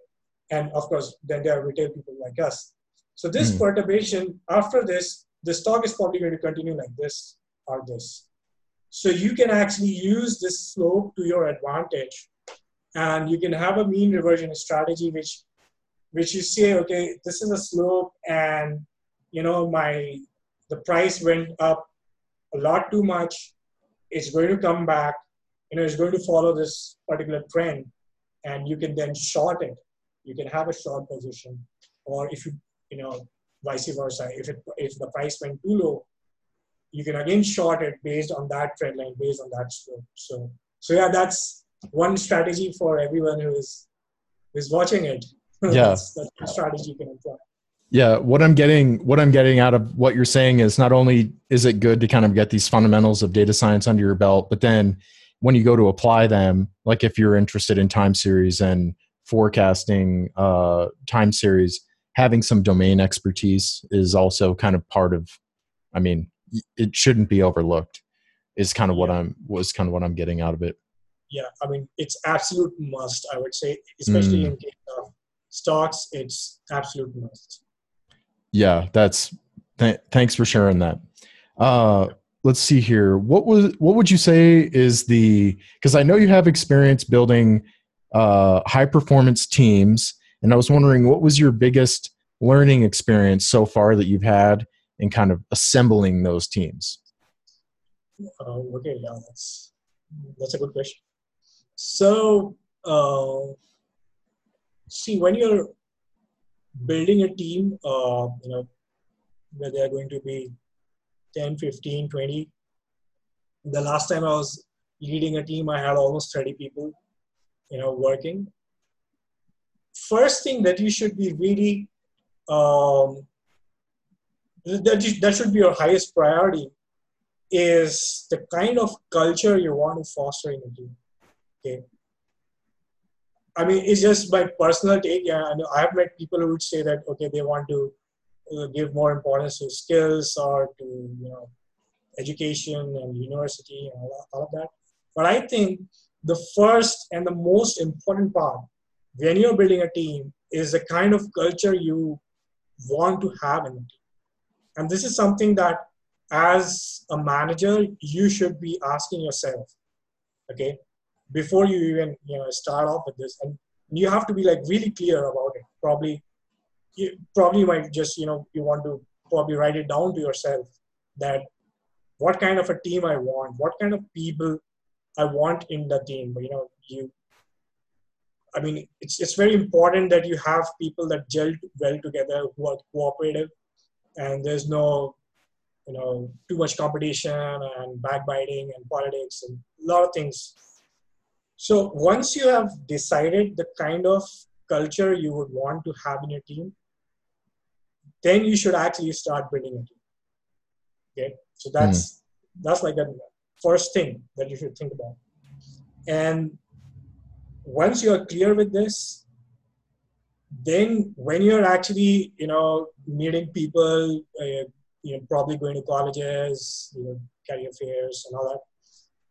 And of course, then there are retail people like us. So this Hmm. perturbation, after this, the stock is probably going to continue like this or this. So you can actually use this slope to your advantage. And you can have a mean reversion strategy, which which you say, okay, this is a slope, and you know my the price went up a lot too much. It's going to come back. You know, it's going to follow this particular trend, and you can then short it. You can have a short position, or if you you know vice versa. If it if the price went too low, you can again short it based on that trend line, based on that slope. So so yeah, that's one strategy for everyone who is who's watching it. Yeah. that's, that's one strategy you can employ. Yeah, what I'm getting what I'm getting out of what you're saying is not only is it good to kind of get these fundamentals of data science under your belt, but then when you go to apply them, like if you're interested in time series and forecasting uh, time series, having some domain expertise is also kind of part of. I mean, it shouldn't be overlooked. Is kind of what I'm was kind of what I'm getting out of it. Yeah, I mean it's absolute must. I would say, especially Mm. in case of stocks, it's absolute must. Yeah, that's th- thanks for sharing that. Uh, let's see here. What was what would you say is the because I know you have experience building uh, high performance teams, and I was wondering what was your biggest learning experience so far that you've had in kind of assembling those teams. Uh, okay, yeah, that's that's a good question. So, uh, see, when you're building a team, uh, you know, where they are going to be 10, 15, 20. The last time I was leading a team, I had almost 30 people, you know, working. First thing that you should be really, um, that, that should be your highest priority is the kind of culture you want to foster in a team. Okay. I mean, it's just my personal take. Yeah, I know I have met people who would say that okay, they want to uh, give more importance to skills or to you know education and university and all, all of that. But I think the first and the most important part when you're building a team is the kind of culture you want to have in the team. And this is something that as a manager you should be asking yourself, okay, before you even you know start off with this. And you have to be like really clear about it. Probably you probably might just you know you want to probably write it down to yourself that what kind of a team I want, what kind of people I want in the team. You know, you. I mean, it's it's very important that you have people that gel well together, who are cooperative, and there's no, you know, too much competition and backbiting and politics and a lot of things. So once you have decided the kind of culture you would want to have in your team, then you should actually start building a team. Okay, so that's mm. that's like the first thing that you should think about. And once you are clear with this, then when you're actually you know meeting people, uh, you know probably going to colleges, you know career fairs and all that,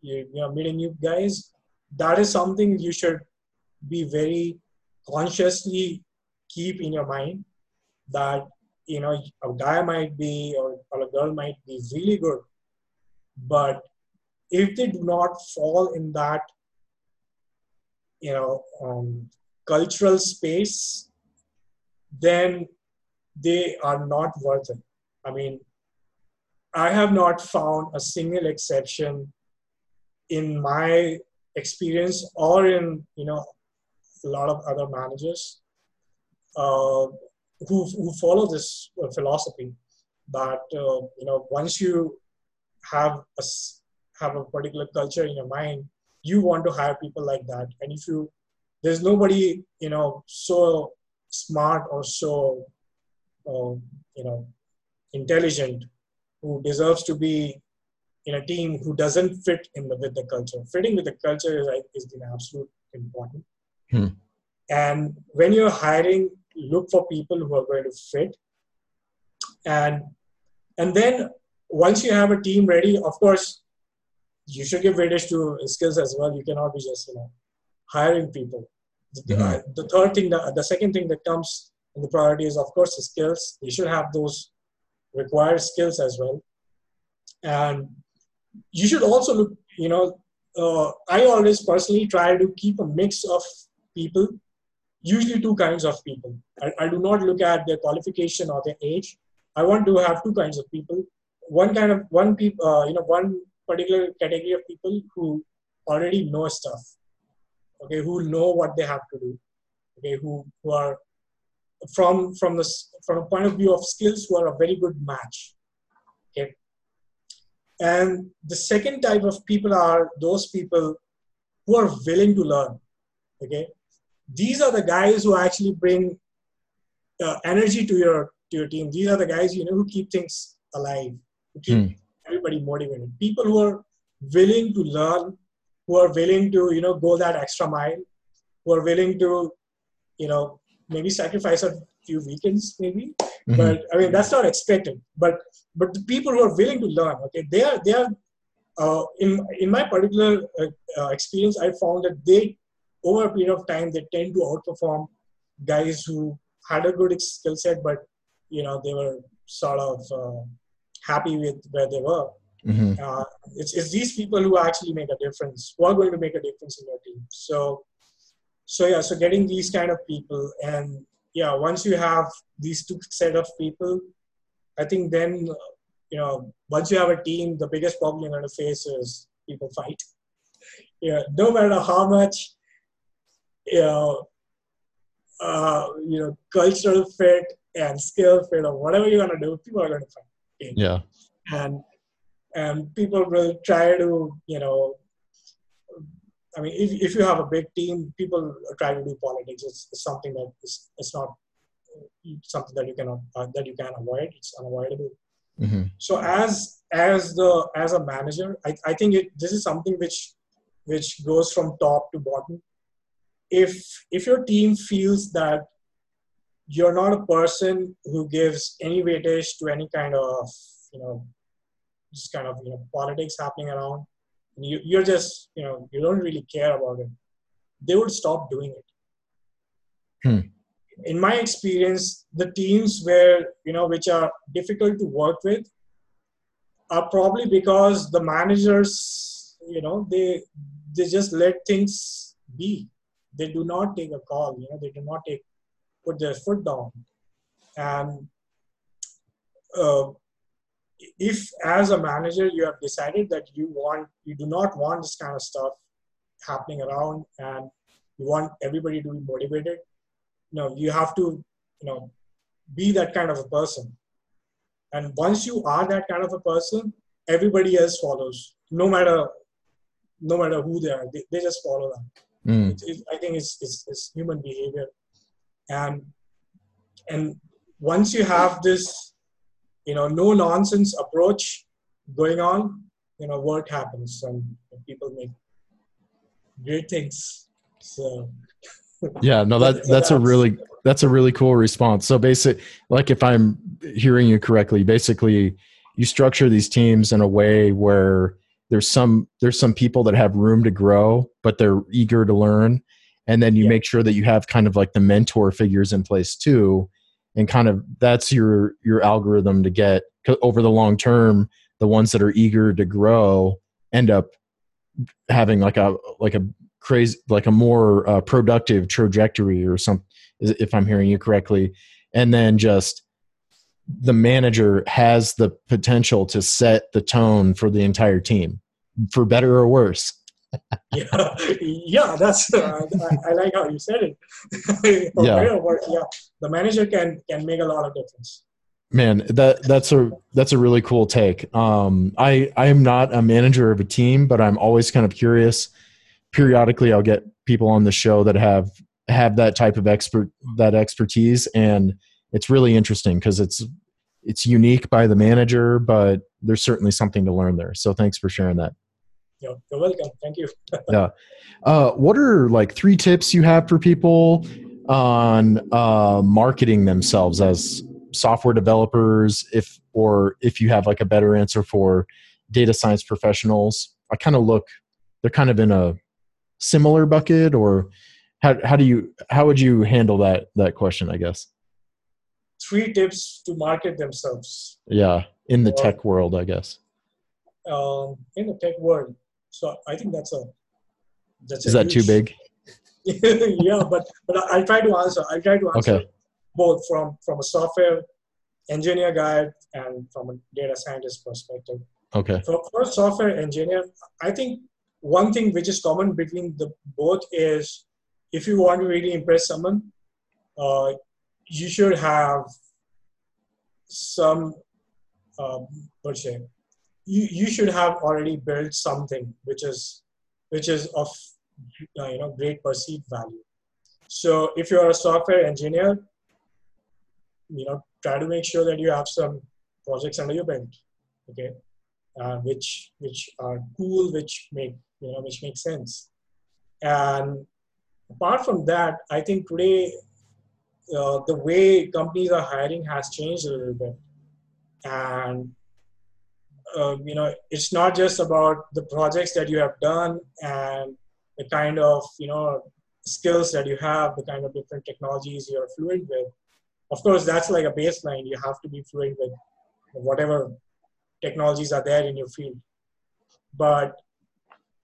you, you know meeting new guys, that is something you should be very consciously keep in your mind that you know a guy might be or, or a girl might be really good but if they do not fall in that you know um, cultural space then they are not worth it. I mean i have not found a single exception in my experience or in you know a lot of other managers uh, who, who follow this philosophy that uh, you know once you have a have a particular culture in your mind you want to hire people like that. And if you there's nobody you know so smart or so uh, you know intelligent who deserves to be in a team who doesn't fit in the, with the culture. Fitting with the culture is, is the absolute important. Hmm. and when you're hiring look for people who are going to fit. And and then once you have a team ready of course you should give weightage to skills as well. You cannot be just you know hiring people the, uh, the third thing the, the second thing that comes in the priority is of course the skills you should have those required skills as well and you should also look you know uh, i always personally try to keep a mix of people usually two kinds of people. I, I do not look at their qualification or their age. I want to have two kinds of people. One kind of one people, uh, you know, one particular category of people who already know stuff. Okay, who know what they have to do. Okay, who who are from from the from a point of view of skills who are a very good match. Okay, and the second type of people are those people who are willing to learn. Okay, these are the guys who actually bring uh, energy to your to your team. These are the guys you know who keep things alive, who keep mm. everybody motivated. People who are willing to learn, who are willing to you know go that extra mile, who are willing to you know maybe sacrifice a few weekends maybe. Mm-hmm. But I mean that's not expected. But but the people who are willing to learn, okay, they are they are uh, in in my particular uh, uh, experience, I found that they over a period of time, they tend to outperform guys who had a good skill set, but you know they were sort of uh, happy with where they were. Hmm Uh, it's, it's these people who actually make a difference, who are going to make a difference in your team. So, so yeah, so getting these kind of people, and yeah, once you have these two set of people, I think then, you know, once you have a team, the biggest problem you're going to face is people fight. Yeah, no matter how much, you know, uh, you know, cultural fit and skill fit or whatever you're going to do, people are going to fight Yeah. and and people will try to you know i mean if, if you have a big team people try to do politics. It's, it's something that is it's not something that you cannot uh, that you can avoid. It's unavoidable. Hmm so as as the as a manager i, I think it this is something which which goes from top to bottom. If if your team feels that you're not a person who gives any weightage to any kind of you know just kind of you know politics happening around. You, you're just you know you don't really care about it. They would stop doing it. Hmm. in my experience the teams where you know which are difficult to work with are probably because the managers you know they they just let things be. They do not take a call you know they do not take put their foot down. And uh, if as a manager you have decided that you want you do not want this kind of stuff happening around and you want everybody to be motivated you know you have to you know be that kind of a person. And once you are that kind of a person everybody else follows no matter no matter who they are they, they just follow them. Mm. it, it, I think it's, it's, it's human behavior, and and once you have this, you know, no nonsense approach going on, you know, work happens and people make great things. So Yeah. No, that that's a really that's a really cool response. So basic, like if I'm hearing you correctly, basically you structure these teams in a way where there's some there's some people that have room to grow, but they're eager to learn, and then you Yeah. make sure that you have kind of like the mentor figures in place too, and kind of that's your your algorithm to get over the long term. The ones that are eager to grow end up having like a like a crazy like a more uh, productive trajectory or some if i'm hearing you correctly and then just the manager has the potential to set the tone for the entire team for better or worse yeah, yeah, that's uh, I, I like how you said it. Yeah. better or worse, yeah, the manager can can make a lot of difference. man that that's a that's a really cool take um i i am not a manager of a team but i'm always kind of curious periodically i'll get people on the show that have have that type of expert that expertise and it's really interesting because it's it's unique by the manager but there's certainly something to learn there so thanks for sharing that You're, you're welcome. Thank you. Yeah. Uh, what are like three tips you have for people on uh, marketing themselves as software developers if or if you have like a better answer for data science professionals. I kind of look they're kind of in a similar bucket or how, how do you how would you handle that that question i guess? Three tips to market themselves. Yeah in the Well- tech world i guess. Um, in the tech world. So I think that's a that's is a that too big yeah, but but I'll try to answer. I'll try to answer Okay. both from from a software engineer guy and from a data scientist perspective. okay For, for a software engineer, I think one thing which is common between the both is if you want to really impress someone, uh, you should have some um, what say you, you should have already built something which is which is of uh, you know great perceived value. So if you're a software engineer you know try to make sure that you have some projects under your belt okay? Uh, which which are cool which make you know which make sense. And apart from that i think today uh, the way companies are hiring has changed a little bit. And um, you know it's not just about the projects that you have done and the kind of you know skills that you have the kind of different technologies you're fluent with of course that's like a baseline you have to be fluent with whatever technologies are there in your field. But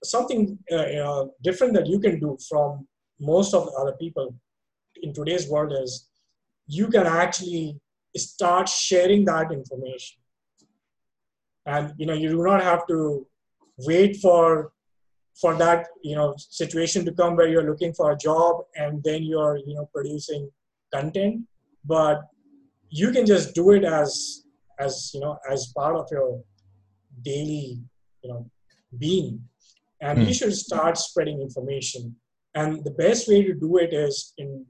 something uh, different that you can do from most of the other people in today's world is you can actually start sharing that information and you know you do not have to wait for for that you know situation to come where you're looking for a job and then you're you know producing content. But you can just do it as as you know as part of your daily you know being. And mm. you should start spreading information. And the best way to do it is in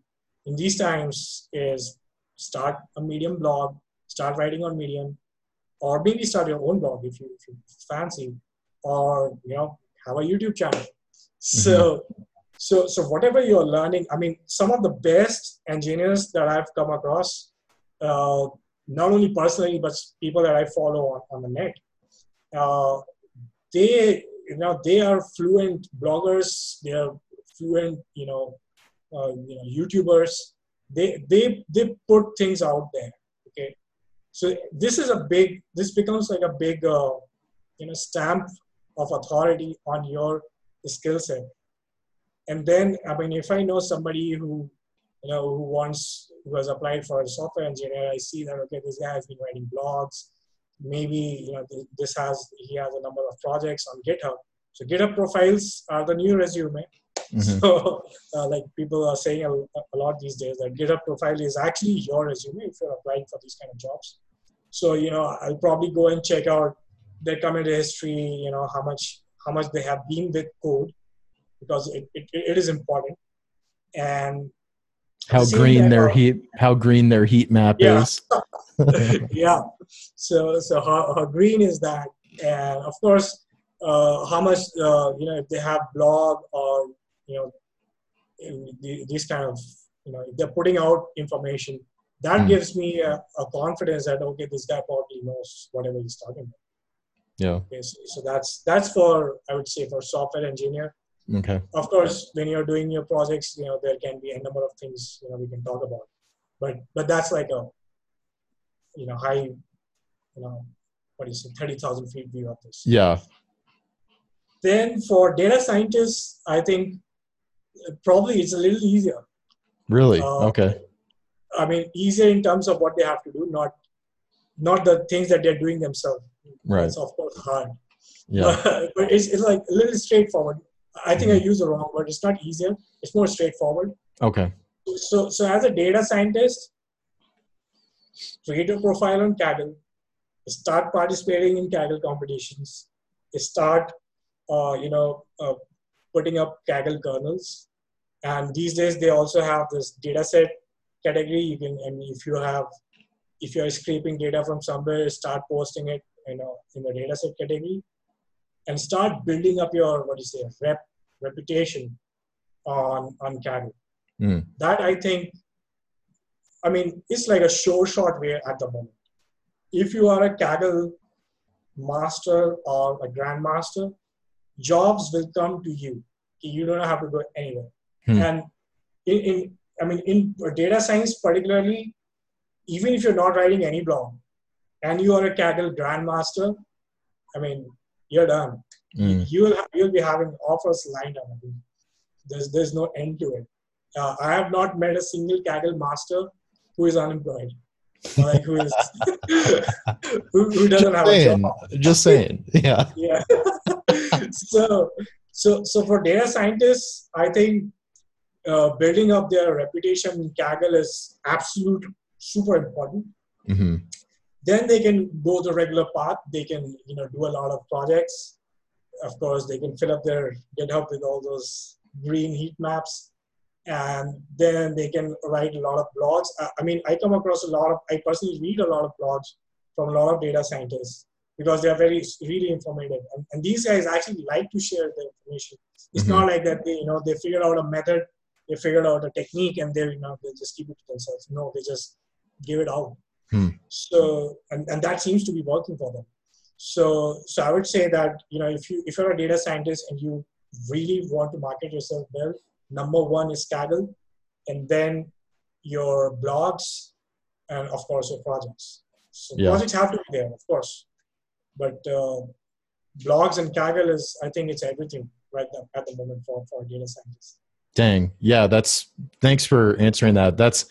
in these times is start a medium blog start writing on medium or maybe start your own blog if you, if you fancy or you know have a youtube channel? Mm-hmm. so so so whatever you're learning i mean some of the best engineers that i've come across uh, not only personally but people that i follow on, on the net uh, they you know they are fluent bloggers they are fluent you know uh, you know youtubers. They they they put things out there okay? So this is a big this becomes like a big uh, you know stamp of authority on your skill set. And then i mean if i know somebody who you know who wants who has applied for a software engineer i see that okay this guy has been writing blogs. Maybe you know this has he has a number of projects on github. So github profiles are the new resume. Mm-hmm. so uh, like people are saying a, a, lot these days that github profile is actually your resume if you're applying for these kind of jobs. So you know i'll probably go and check out their commit history you know how much how much they have been with code because it, it, it is important. And how green their heat how green their heat map yeah. is. Yeah. So so how, how green is that? And of course uh, how much uh, you know if they have blog or you know these kind of you know if they're putting out information that mm. gives me a, a, confidence that okay this guy probably knows whatever he's talking about yeah okay, so, that's that's for i would say for software engineer Okay. Of course, when you're doing your projects, you know there can be a number of things you know we can talk about, but but that's like a you know high, you know what do you say, thirty thousand feet view of this. Yeah. Then for data scientists, I think probably it's a little easier. Really? Uh, okay. I mean, easier in terms of what they have to do, not not the things that they're doing themselves. Right. It's of course hard. Yeah. but it's, it's like a little straightforward. I think mm-hmm. I use the wrong word. It's not easier. It's more straightforward. Okay. So, so as a data scientist, create a profile on Kaggle, start participating in Kaggle competitions, start, uh, you know, uh, putting up Kaggle kernels. And these days they also have this data set category. You can, and if you have, if you're scraping data from somewhere, start posting it, you know, in the data set category and start building up your what do you say rep reputation on on Kaggle. Mm. That I think, I mean, it's like a sure shot way at the moment. If you are a Kaggle master or a grandmaster, jobs will come to you. You don't have to go anywhere. Mm. And in, in I mean, in data science particularly, even if you're not writing any blog, and you are a Kaggle grandmaster, I mean, you're done. Mm. You will you'll be having offers lined up. There's there's no end to it. Uh, I have not met a single Kaggle master who is unemployed. like who is who, who, doesn't just have saying, a job. Just saying, yeah. yeah. so so so for data scientists, I think uh, building up their reputation in Kaggle is absolute super important. Mm-hmm. Then they can go the regular path. They can you know do a lot of projects of course, they can fill up their GitHub with all those green heat maps, and then they can write a lot of blogs. I mean, I come across a lot of, I personally read a lot of blogs from a lot of data scientists because they are very, really informative. And, and these guys actually like to share the information. It's mm-hmm. not like that they, you know, they figured out a method, they figured out a technique, and they, you know, they just keep it to themselves. No, they just give it out. Hmm. So, and, and that seems to be working for them. So, so I would say that you know if you if you're a data scientist and you really want to market yourself well, number one is Kaggle, and then your blogs, and of course your projects. So yeah. projects have to be there, of course, but uh, blogs and Kaggle is, I think, it's everything right now at the moment for for data scientists. Dang, yeah, that's thanks for answering that. That's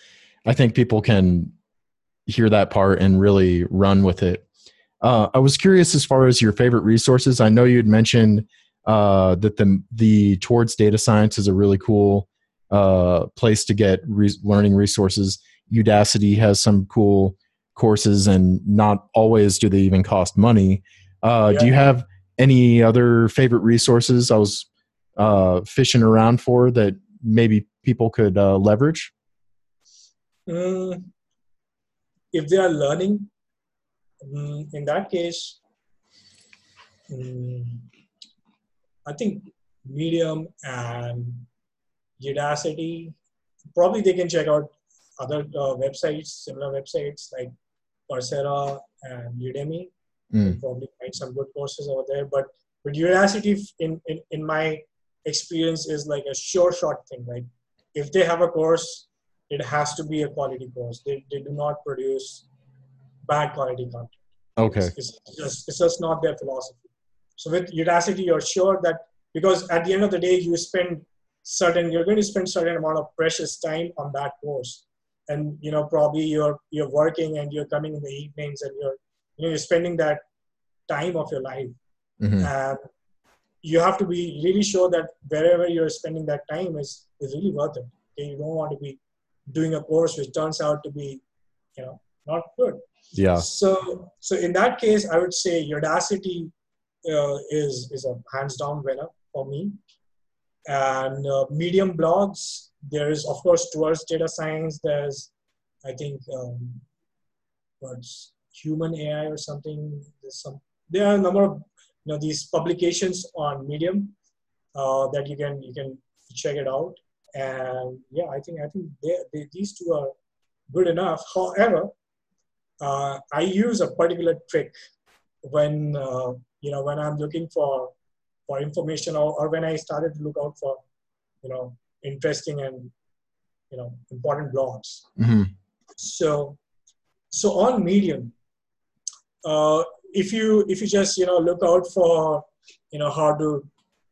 I think people can hear that part and really run with it. Uh, I was curious as far as your favorite resources. I know you had mentioned uh, that the the towards data science is a really cool uh, place to get re- learning resources. Udacity has some cool courses, and not always do they even cost money. Uh, yeah. Do you have any other favorite resources? I was uh, fishing around for that maybe people could uh, leverage. If they are learning, mm, in that case, mm, I think Medium and Udacity, probably they can check out other uh, websites, similar websites like Coursera and Udemy. Mm. Probably find some good courses over there. But but Udacity, in, in in my experience, is like a sure shot thing. Like if they have a course, it has to be a quality course. They they do not produce bad quality content. Okay. It's, it's just it's just not their philosophy. So with Udacity, you're sure that because at the end of the day, you spend certain you're going to spend certain amount of precious time on that course and you know probably you're you're working and you're coming in the evenings and you're you know you're spending that time of your life mm-hmm. and you have to be really sure that wherever you're spending that time is is really worth it okay you don't want to be doing a course which turns out to be you know not good. Yeah. So so in that case i would say udacity uh, is is a hands down winner for me. And uh, medium blogs there is of course towards data science there's i think um, what's human ai or something there's some there are a number of you know these publications on medium uh, that you can you can check it out and yeah i think i think they, they, these two are good enough however uh, i use a particular trick when uh, you know when i'm looking for for information or, or when I started to look out for, you know, interesting and, you know, important blogs. Mm-hmm. So, so on Medium, uh, if you if you just you know look out for you know how to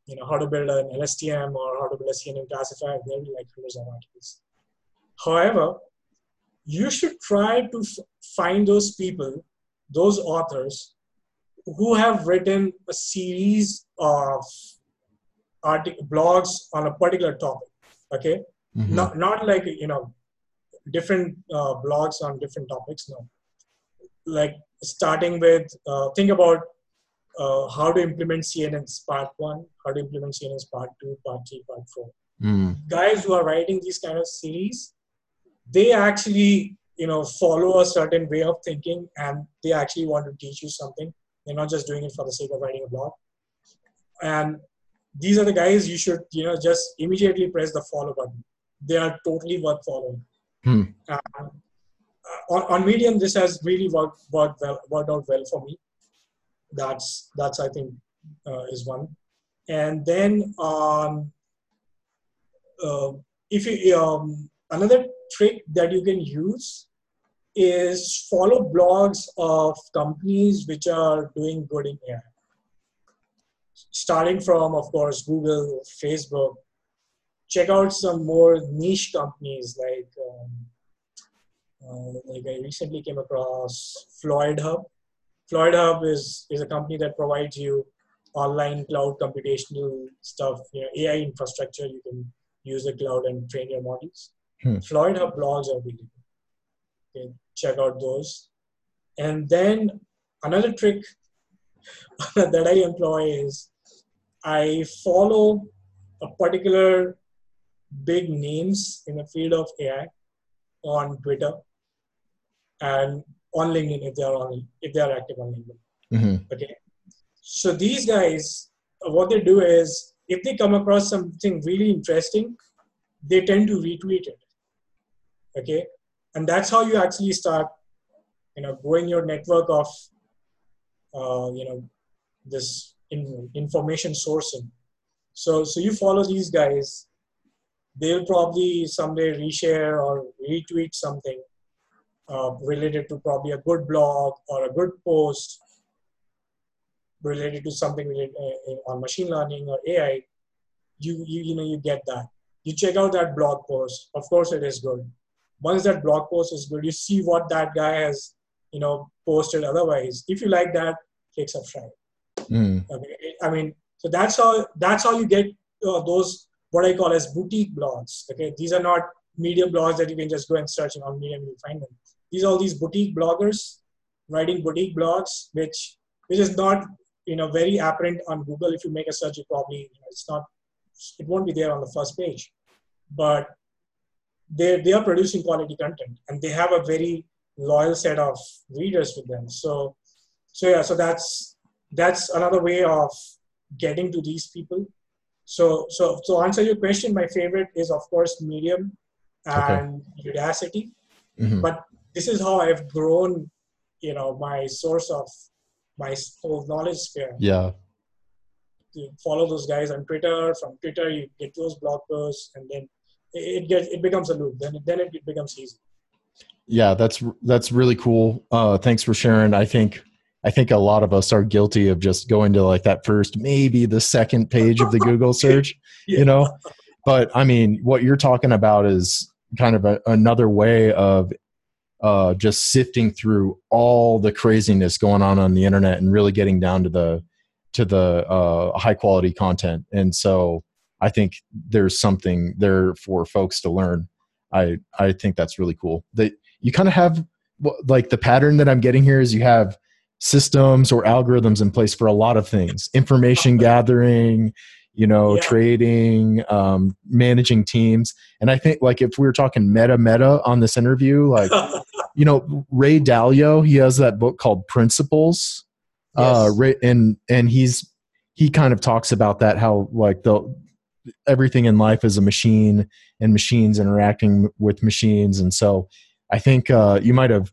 you know how to build an LSTM or how to build a CNN classifier, there will be like hundreds of articles. However, you should try to find those people, those authors who have written a series of artic- blogs on a particular topic okay mm-hmm. not, not like you know different uh, blogs on different topics no like starting with uh, think about uh, how to implement cnn's part one how to implement cnn's part two part three part four mm. guys who are writing these kind of series they actually you know follow a certain way of thinking and they actually want to teach you something they're not just doing it for the sake of writing a blog. And these are the guys you should, you know, just immediately press the follow button. They are totally worth following. Uh, on, on Medium, this has really worked worked well, worked out well for me. That's that's I think uh, is one. And then um, uh, if you um, another trick that you can use is follow blogs of companies which are doing good in AI. Starting from, of course, Google, Facebook. Check out some more niche companies like, um, uh, like I recently came across Floyd Hub. Floyd Hub is, is a company that provides you online cloud computational stuff, you know, AI infrastructure. You can use the cloud and train your models. Hmm. Floyd Hub blogs are really good. Okay check out those. And then another trick that I employ is I follow a particular big names in the field of AI on Twitter and on LinkedIn if they are on if they are active on LinkedIn. Mm-hmm. Okay. So these guys, what they do is if they come across something really interesting, they tend to retweet it. Okay and that's how you actually start you know growing your network of uh, you know this in, information sourcing so so you follow these guys they'll probably someday reshare or retweet something uh, related to probably a good blog or a good post related to something related, uh, on machine learning or AI, you, you you know you get that. You check out that blog post. Of course, it is good. Once that blog post is good, you see what that guy has you know posted. Otherwise, if you like that, click subscribe. Mm. I, mean, I mean, so that's how that's how you get uh, those what I call as boutique blogs. Okay, these are not Medium blogs that you can just go and search and on Medium and you'll find them. These are all these boutique bloggers writing boutique blogs, which which is not you know very apparent on Google. If you make a search, you probably you know, it's not it won't be there on the first page, but they they are producing quality content and they have a very loyal set of readers with them. So so yeah, so that's that's another way of getting to these people. So so to answer your question, my favorite is of course Medium and okay. Udacity. Mm-hmm. But this is how I've grown, you know, my source of my whole knowledge sphere. Yeah. You follow those guys on Twitter. From Twitter, you get those blog posts, and then it gets it becomes a loop. Then then it becomes easy. Yeah, that's that's really cool. Uh, thanks for sharing. I think I think a lot of us are guilty of just going to like that first, maybe the second page of the Google search. yeah. You know, but I mean, what you're talking about is kind of a, another way of uh, just sifting through all the craziness going on on the internet and really getting down to the to the uh, high quality content. And so I think there's something there for folks to learn. I I think that's really cool. That you kind of have like the pattern that I'm getting here is you have systems or algorithms in place for a lot of things information gathering you know, yeah. trading, um, managing teams. And I think like if we were talking meta meta on this interview, like, you know, Ray Dalio, he has that book called Principles. Uh, yes. Uh, Ray, and, and he's, he kind of talks about that, how like the, everything in life is a machine and machines interacting with machines. And so I think, uh, you might have,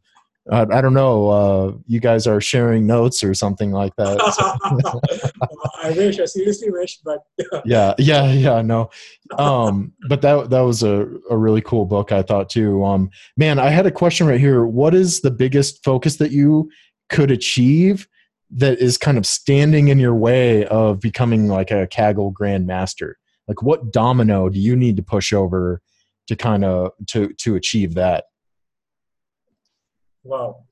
uh, I don't know. Uh, you guys are sharing notes or something like that. I wish. I seriously wish, but yeah, yeah, yeah. No, um, but that that was a, a really cool book. I thought too. Um, man, I had a question right here. What is the biggest focus that you could achieve that is kind of standing in your way of becoming like a Kaggle grandmaster? Like, what domino do you need to push over to kind of to to achieve that? Wow.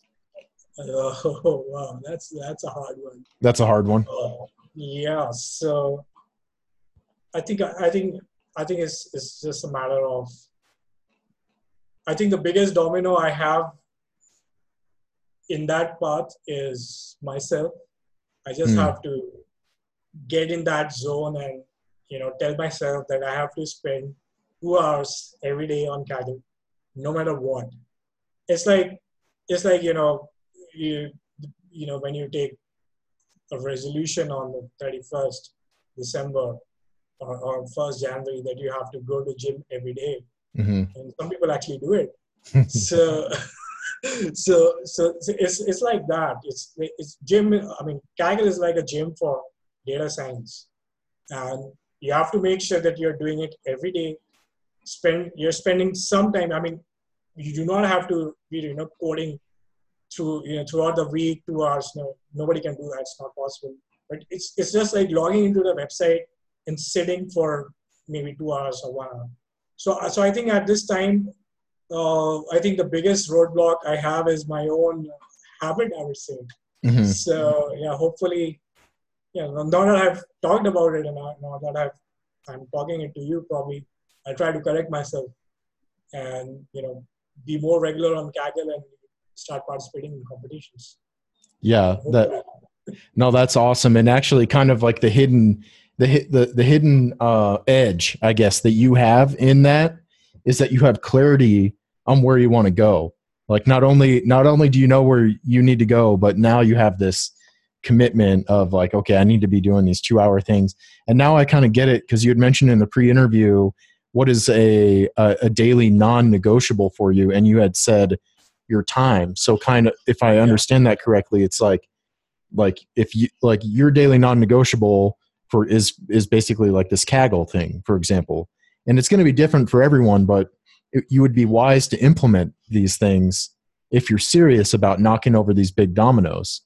Oh wow, that's that's a hard one. That's a hard one. Uh, yeah. So I think I think I think it's it's just a matter of I think the biggest domino I have in that path is myself. I just mm. have to get in that zone and you know tell myself that I have to spend two hours every day on Kaggle, no matter what. It's like just like you know you you know when you take a resolution on the 31st december or, or 1st january that you have to go to gym every day. Mm-hmm. and some people actually do it so so so it's it's like that it's it's gym i mean kaggle is like a gym for data science and you have to make sure that you're doing it every day spend you're spending some time i mean you do not have to be you know coding through you know throughout the week two hours no nobody can do that. It's not possible. But it's it's just like logging into the website and sitting for maybe two hours or one hour. So so i think at this time uh, i think the biggest roadblock i have is my own habit i would say. Mm-hmm. so yeah hopefully yeah now that i've talked about it and now that i've i'm talking it to you probably i'll try to correct myself and you know be more regular on Kaggle and start participating in competitions. Yeah, that no, that's awesome, and actually, kind of like the hidden the the the hidden uh, edge, I guess, that you have in that is that you have clarity on where you want to go. Like not only not only do you know where you need to go, but now you have this commitment of like, okay, I need to be doing these two hour things, and now I kind of get it because you had mentioned in the pre interview what is a, a, a daily non negotiable for you, and you had said your time. So kind of if I understand that correctly, it's like like if you like your daily non-negotiable for is is basically like this Kaggle thing, for example. And it's going to be different for everyone, but it, you would be wise to implement these things if you're serious about knocking over these big dominoes.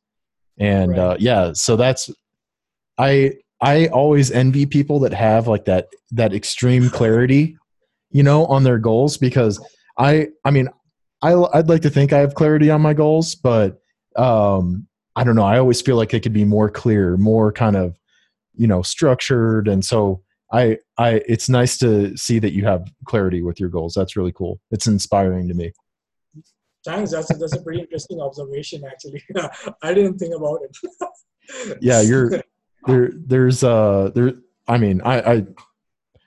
And right. uh, yeah, so that's I I always envy people that have like that that extreme clarity, you know, on their goals because I I mean I I'd like to think I have clarity on my goals, but um I don't know. I always feel like it could be more clear, more kind of you know structured, and so I I it's nice to see that you have clarity with your goals. That's really cool. It's inspiring to me. Thanks. That's a, that's a pretty interesting observation. Actually, I didn't think about it. yeah, you're there. There's uh there. I mean, I I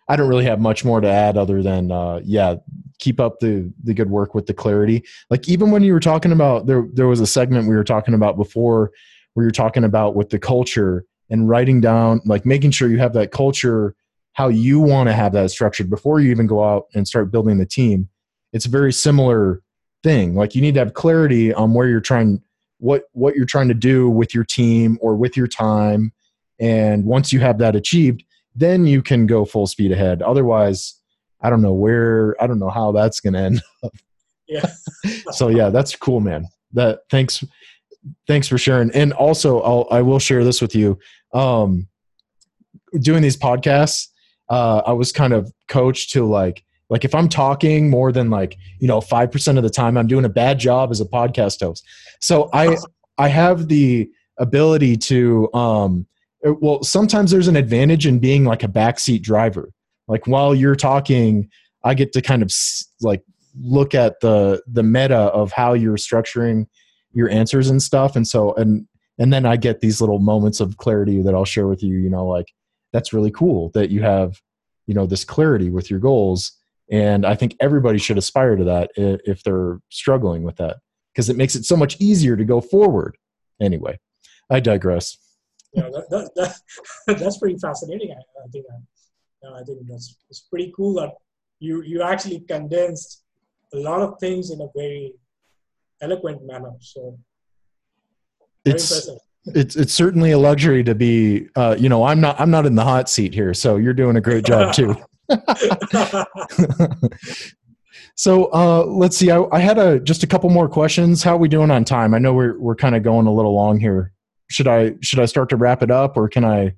I don't really have much more to add other than uh yeah, keep up the the good work with the clarity. Like even when you were talking about there there was a segment we were talking about before where you're talking about with the culture and writing down like making sure you have that culture how you want to have that structured before you even go out and start building the team. It's a very similar thing. Like you need to have clarity on where you're trying what what you're trying to do with your team or with your time and once you have that achieved, then you can go full speed ahead. Otherwise, I don't know where I don't know how that's going to end up. Yeah. so yeah, that's cool, man. That thanks thanks for sharing. And also I'll I will share this with you. Um doing these podcasts, uh I was kind of coached to like like if I'm talking more than like, you know, 5% of the time, I'm doing a bad job as a podcast host. So I I have the ability to um Uh, well sometimes there's an advantage in being like a backseat driver. Like while you're talking, I get to kind of like look at the the meta of how you're structuring your answers and stuff and so and and then I get these little moments of clarity that I'll share with you, you know, like that's really cool that you have you know this clarity with your goals and I think everybody should aspire to that if they're struggling with that because it makes it so much easier to go forward. Anyway, I digress. Yeah, that, that, that that's pretty fascinating. I, I think I, I think that's it's pretty cool that you you actually condensed a lot of things in a very eloquent manner. So it's impressive. it's it's certainly a luxury to be. Uh, you know, I'm not I'm not in the hot seat here, so you're doing a great job too. so uh, let's see. I, I, had a just a couple more questions. How are we doing on time? I know we're we're kind of going a little long here. Should I should I start to wrap it up, or can I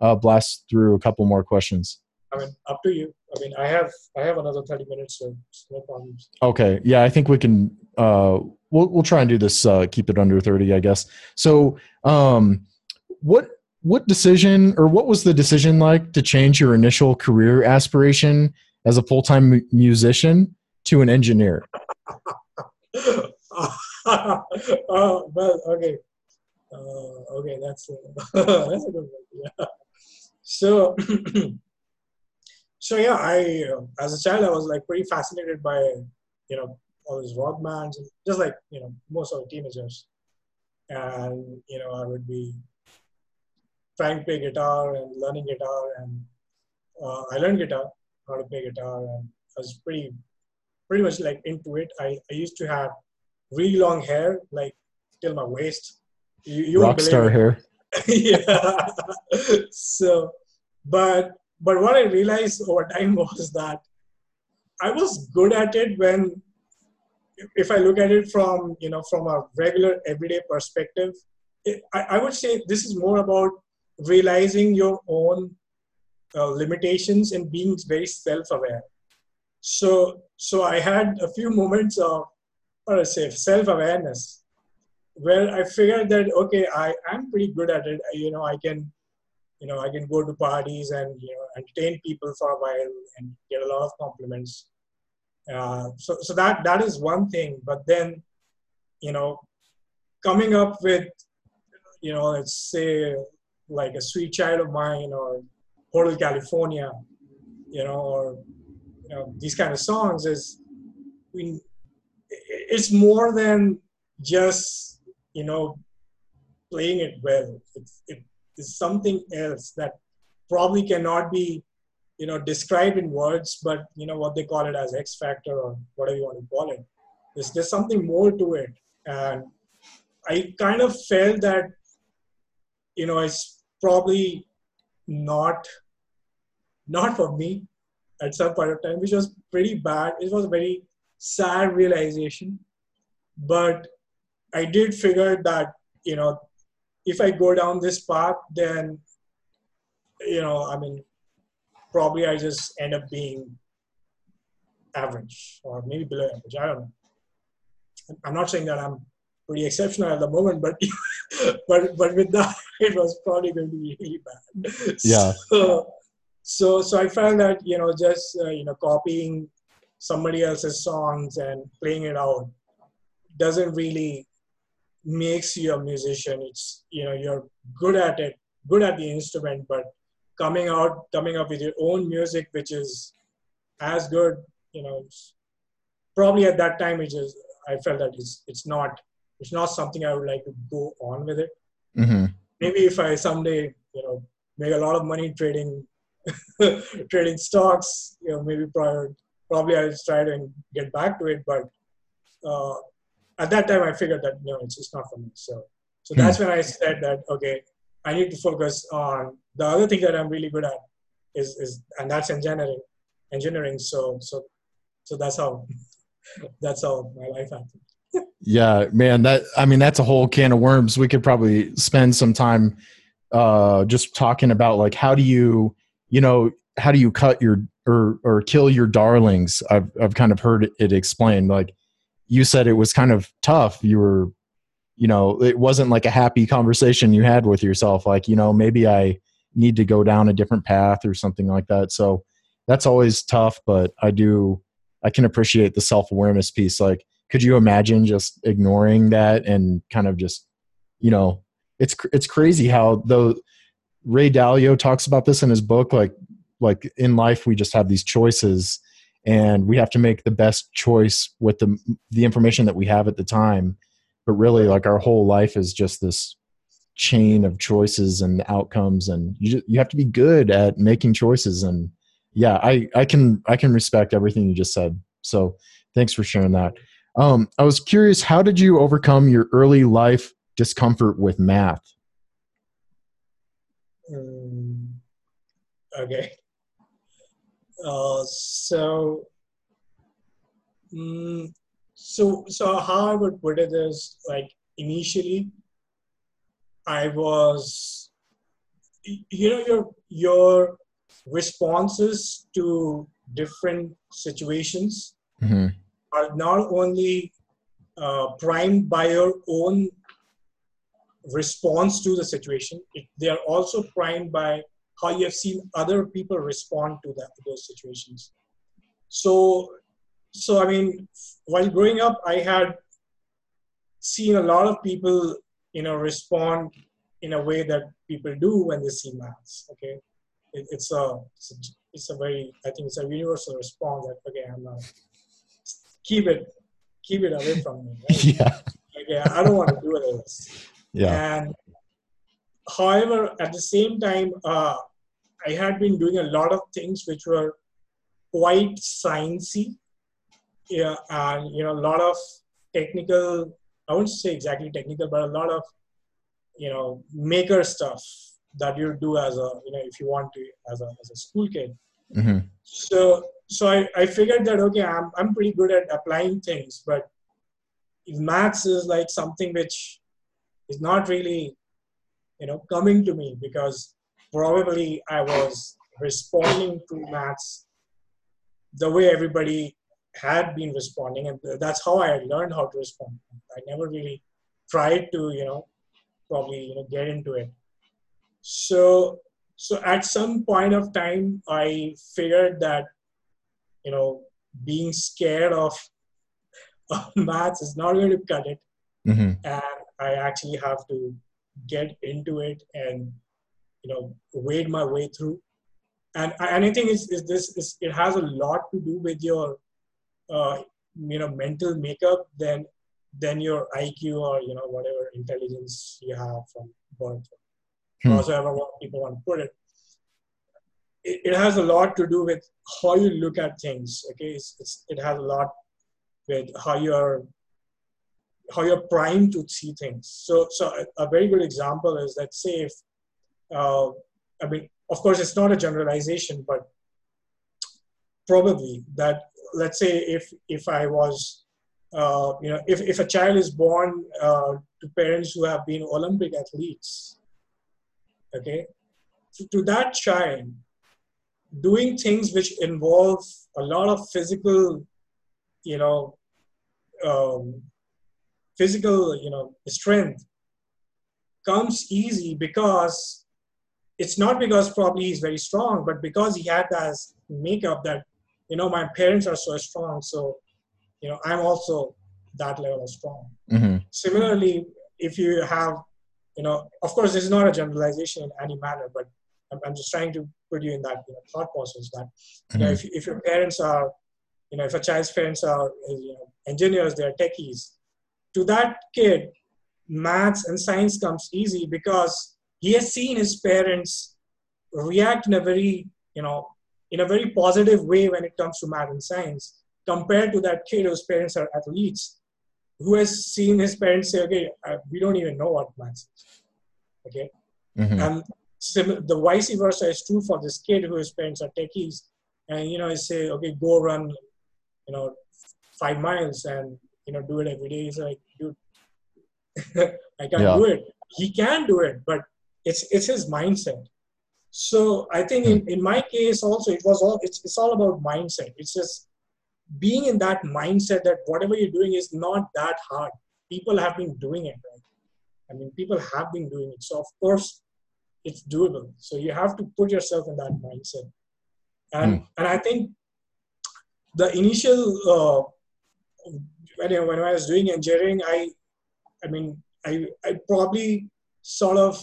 uh, blast through a couple more questions? I mean, up to you. I mean, I have I have another thirty minutes, so no problems. Okay, yeah, I think we can. Uh, we'll we'll try and do this. Uh, keep it under thirty, I guess. So, um, what what decision or what was the decision like to change your initial career aspiration as a full-time m- musician to an engineer uh, well okay uh, okay that's a, that's a good yeah. so so yeah i uh, as a child i was like pretty fascinated by you know all these rock bands just like you know most of the teenagers and you know i would be trying to play guitar and learning guitar and uh, I learned guitar, how to play guitar and I was pretty pretty much like into it. I, I used to have really long hair, like till my waist. You, you Rockstar hair. yeah. so, but but what I realized over time was that I was good at it when, if I look at it from you know from a regular everyday perspective, it, I, I would say this is more about realizing your own uh, limitations and being very self-aware. So, so I had a few moments of, or I say, self-awareness, where I figured that okay, I am pretty good at it. You know, I can, you know, I can go to parties and you know entertain people for a while and get a lot of compliments. Uh, so, so that that is one thing. But then, you know, coming up with, you know, let's say like a sweet child of mine or Hotel California, you know, or you know, these kind of songs is we, it's more than just you know playing it well. It's it is something else that probably cannot be you know described in words, but you know what they call it as X factor or whatever you want to call it. There's something more to it, and I kind of felt that you know it's probably not not for me at some point of time, which was pretty bad. It was a very sad realization. But I did figure that, you know, if I go down this path, then you know, I mean, probably I just end up being average or maybe below average. I don't know. I'm not saying that I'm pretty exceptional at the moment, but but but with that, it was probably going to be really bad. Yeah. So so, so I felt that you know just uh, you know copying somebody else's songs and playing it out doesn't really makes you a musician. It's you know you're good at it, good at the instrument, but coming out coming up with your own music, which is as good, you know, probably at that time it just I felt that it's it's not it's not something I would like to go on with it. Mm-hmm. Maybe if I someday you know make a lot of money trading trading stocks, you know, maybe probably probably I'll try to get back to it. But uh, at that time, I figured that no, it's just not for me. So so that's when I said that okay, I need to focus on the other thing that I'm really good at is is and that's engineering engineering. So so so that's how that's how my life happened. Yeah, man, that I mean that's a whole can of worms. We could probably spend some time uh just talking about like how do you you know how do you cut your or or kill your darlings i've i've kind of heard it explained like you said it was kind of tough you were you know it wasn't like a happy conversation you had with yourself like you know maybe i need to go down a different path or something like that so that's always tough but i do i can appreciate the self-awareness piece like could you imagine just ignoring that and kind of just you know it's it's crazy how though Ray Dalio talks about this in his book. Like, like in life, we just have these choices, and we have to make the best choice with the the information that we have at the time. But really, like our whole life is just this chain of choices and outcomes, and you you have to be good at making choices. And yeah, I I can I can respect everything you just said. So thanks for sharing that. Um, I was curious, how did you overcome your early life discomfort with math? Um, okay. Uh, so, um, so, so how I would put it is like initially, I was, you know, your your responses to different situations mm-hmm. are not only uh, primed by your own response to the situation. It, they are also primed by how you have seen other people respond to that those situations. So, so I mean, while growing up, I had seen a lot of people, you know, respond in a way that people do when they see maths. Okay, it, it's, a, it's a it's a very I think it's a universal response that okay, I'm not keep it keep it away from me. Right? Yeah. Okay, I don't want to do this. Yeah. And however, at the same time, uh, I had been doing a lot of things which were quite sciencey. Yeah, and you know, a lot of technical. I wouldn't say exactly technical, but a lot of you know maker stuff that you do as a you know if you want to as a as a school kid. Mm-hmm. So so I, I figured that okay I'm I'm pretty good at applying things, but if maths is like something which is not really, you know, coming to me because probably I was responding to maths the way everybody had been responding, and that's how I learned how to respond. I never really tried to, you know, probably you know get into it. So, so at some point of time, I figured that, you know, being scared of, of maths is not going to cut it, Mm-hmm. and I actually have to get into it and you know wade my way through. And anything is is this is it has a lot to do with your uh, you know mental makeup than than your IQ or you know whatever intelligence you have from birth, Hmm. however what people want to put it. it. It has a lot to do with how you look at things. Okay, it's, it's, it has a lot with how you're how you're primed to see things. So, so a, a very good example is that say if, uh, I mean, of course, it's not a generalization, but probably that let's say if if I was, uh, you know, if if a child is born uh, to parents who have been Olympic athletes, okay, to, to that child, doing things which involve a lot of physical, you know, um, physical, you know, strength comes easy because it's not because probably he's very strong, but because he had that makeup that, you know, my parents are so strong, so, you know, I'm also that level of strong. Mm-hmm. Similarly, if you have, you know, of course, this is not a generalization in any manner, but I'm, I'm just trying to put you in that you know, thought process that, you know, if, if your parents are, you know, if a child's parents are, you know, engineers, they're techies, to that kid, maths and science comes easy because he has seen his parents react in a very, you know, in a very positive way when it comes to math and science compared to that kid whose parents are athletes who has seen his parents say, okay, uh, we don't even know what math is. Okay. Mhm. And sim- the vice versa is true for this kid whose parents are techies. And, you know, I say, okay, go run, you know, five miles and, you know, do it every day. He's like, dude, I can't Yeah. do it. He can do it, but it's, it's his mindset. So I think in, in my case also, it was all, it's, it's all about mindset. It's just being in that mindset that whatever you're doing is not that hard. People have been doing it, right? I mean, people have been doing it. So of course, it's doable. So you have to put yourself in that mindset. And and I think the initial uh, when I, when I was doing engineering, I I mean, I I probably sort of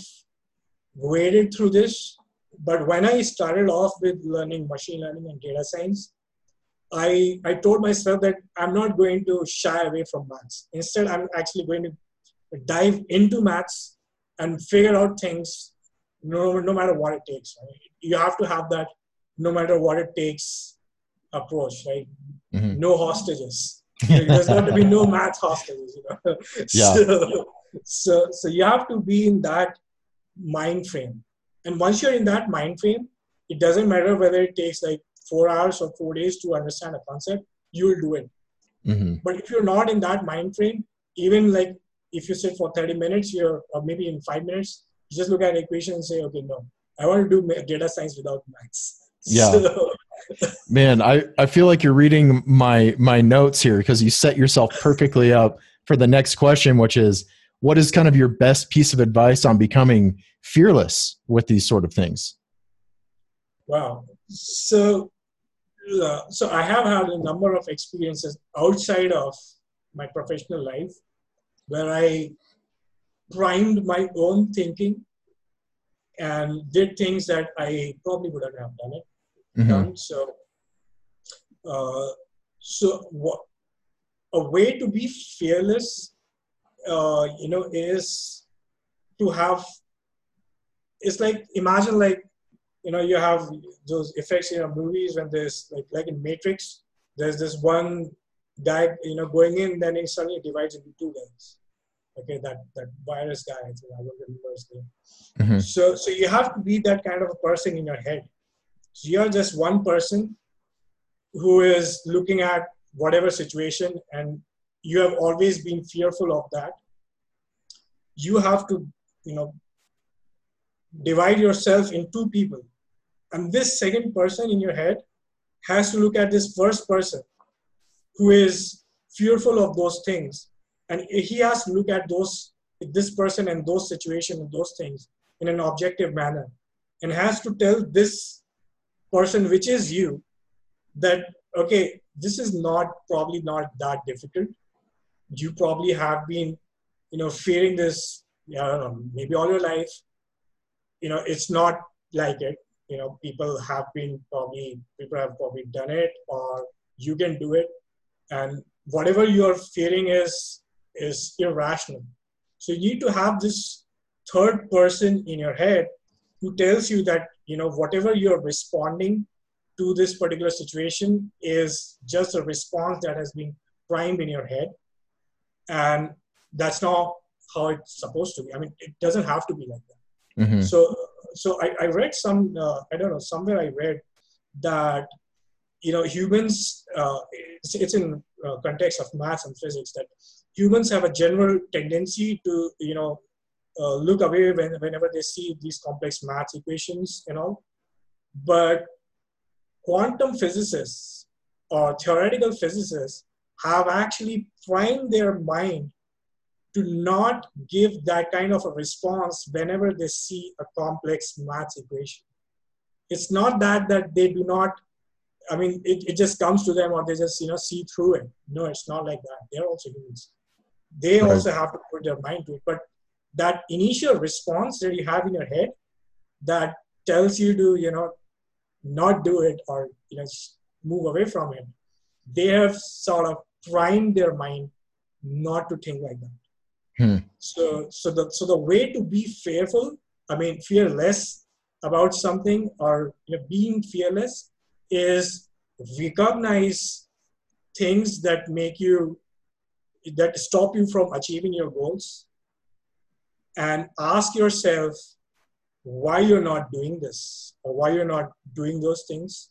waded through this. But when I started off with learning machine learning and data science, I, I told myself that I'm not going to shy away from maths. Instead, I'm actually going to dive into maths and figure out things no, no matter what it takes. Right? You have to have that no matter what it takes approach, right? Mhm. No hostages. There's got to be no math hostages, you know. Yeah. So, so, so you have to be in that mind frame. And once you're in that mind frame, it doesn't matter whether it takes like four hours or four days to understand a concept, you will do it. Mhm. But if you're not in that mind frame, even like if you sit for 30 minutes, you're or maybe in five minutes, you just look at an equation and say, okay, no, I want to do data science without maths. Yeah. So, Man, I, I feel like you're reading my my notes here because you set yourself perfectly up for the next question, which is what is kind of your best piece of advice on becoming fearless with these sort of things? wow. So, uh, so I have had a number of experiences outside of my professional life where I primed my own thinking and did things that I probably wouldn't have done it. Mhm. done. So, uh, so what a way to be fearless, uh, you know, is to have. It's like imagine like, you know, you have those effects in your movies when there's like like in Matrix, there's this one guy, you know, going in, then he suddenly divides into two guys. Okay, that that virus guy, I think I don't remember his name. Mhm. So so you have to be that kind of a person in your head. So you're just one person who is looking at whatever situation and you have always been fearful of that. You have to, you know, divide yourself in two people. And this second person in your head has to look at this first person who is fearful of those things. And he has to look at those this person and those situations and those things in an objective manner and has to tell this person which is you that okay this is not probably not that difficult you probably have been you know fearing this I don't know, maybe all your life. You know it's not like it. You know people have been probably people have probably done it or you can do it. And whatever you're fearing is is irrational. So you need to have this third person in your head who tells you that you know whatever you're responding to this particular situation is just a response that has been primed in your head and that's not how it's supposed to be i mean it doesn't have to be like that Mhm. so so I, I read some uh, i don't know somewhere i read that you know humans uh, it's, it's in uh, context of math and physics that humans have a general tendency to you know uh, look away when, whenever they see these complex math equations and all. But quantum physicists or theoretical physicists have actually primed their mind to not give that kind of a response whenever they see a complex math equation. It's not that that they do not, I mean, it, it just comes to them or they just, you know, see through it. No, it's not like that. They're also humans. They right. also have to put their mind to it. But that initial response that you have in your head that tells you to, you know, not do it or, you know, move away from it, they have sort of primed their mind not to think like that. Hmm. So, so the so the way to be fearful, I mean, fearless about something or you know, being fearless is recognize things that make you that stop you from achieving your goals and ask yourself why you're not doing this or why you're not doing those things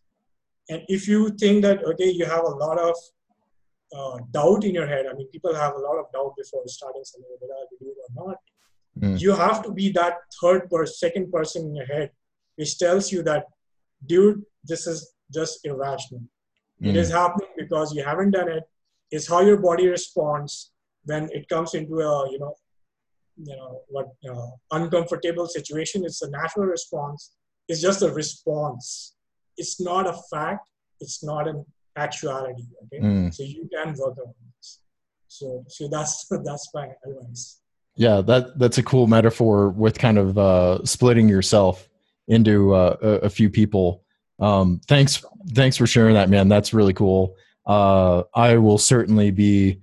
and if you think that okay you have a lot of uh, doubt in your head. I mean, people have a lot of doubt before starting something, whether I do it or not. Mm. You have to be that third person, second person in your head, which tells you that, dude, this is just irrational. Mm. It is happening because you haven't done it. It's how your body responds when it comes into a, you know, you know, what uh, uncomfortable situation. It's a natural response. It's just a response. It's not a fact. It's not an actuality. Okay, mm. so you can work on this. So, so that's that's my advice. Yeah, that that's a cool metaphor with kind of uh, splitting yourself into uh, a, a, few people. Um, thanks, thanks for sharing that, man. That's really cool. Uh, I will certainly be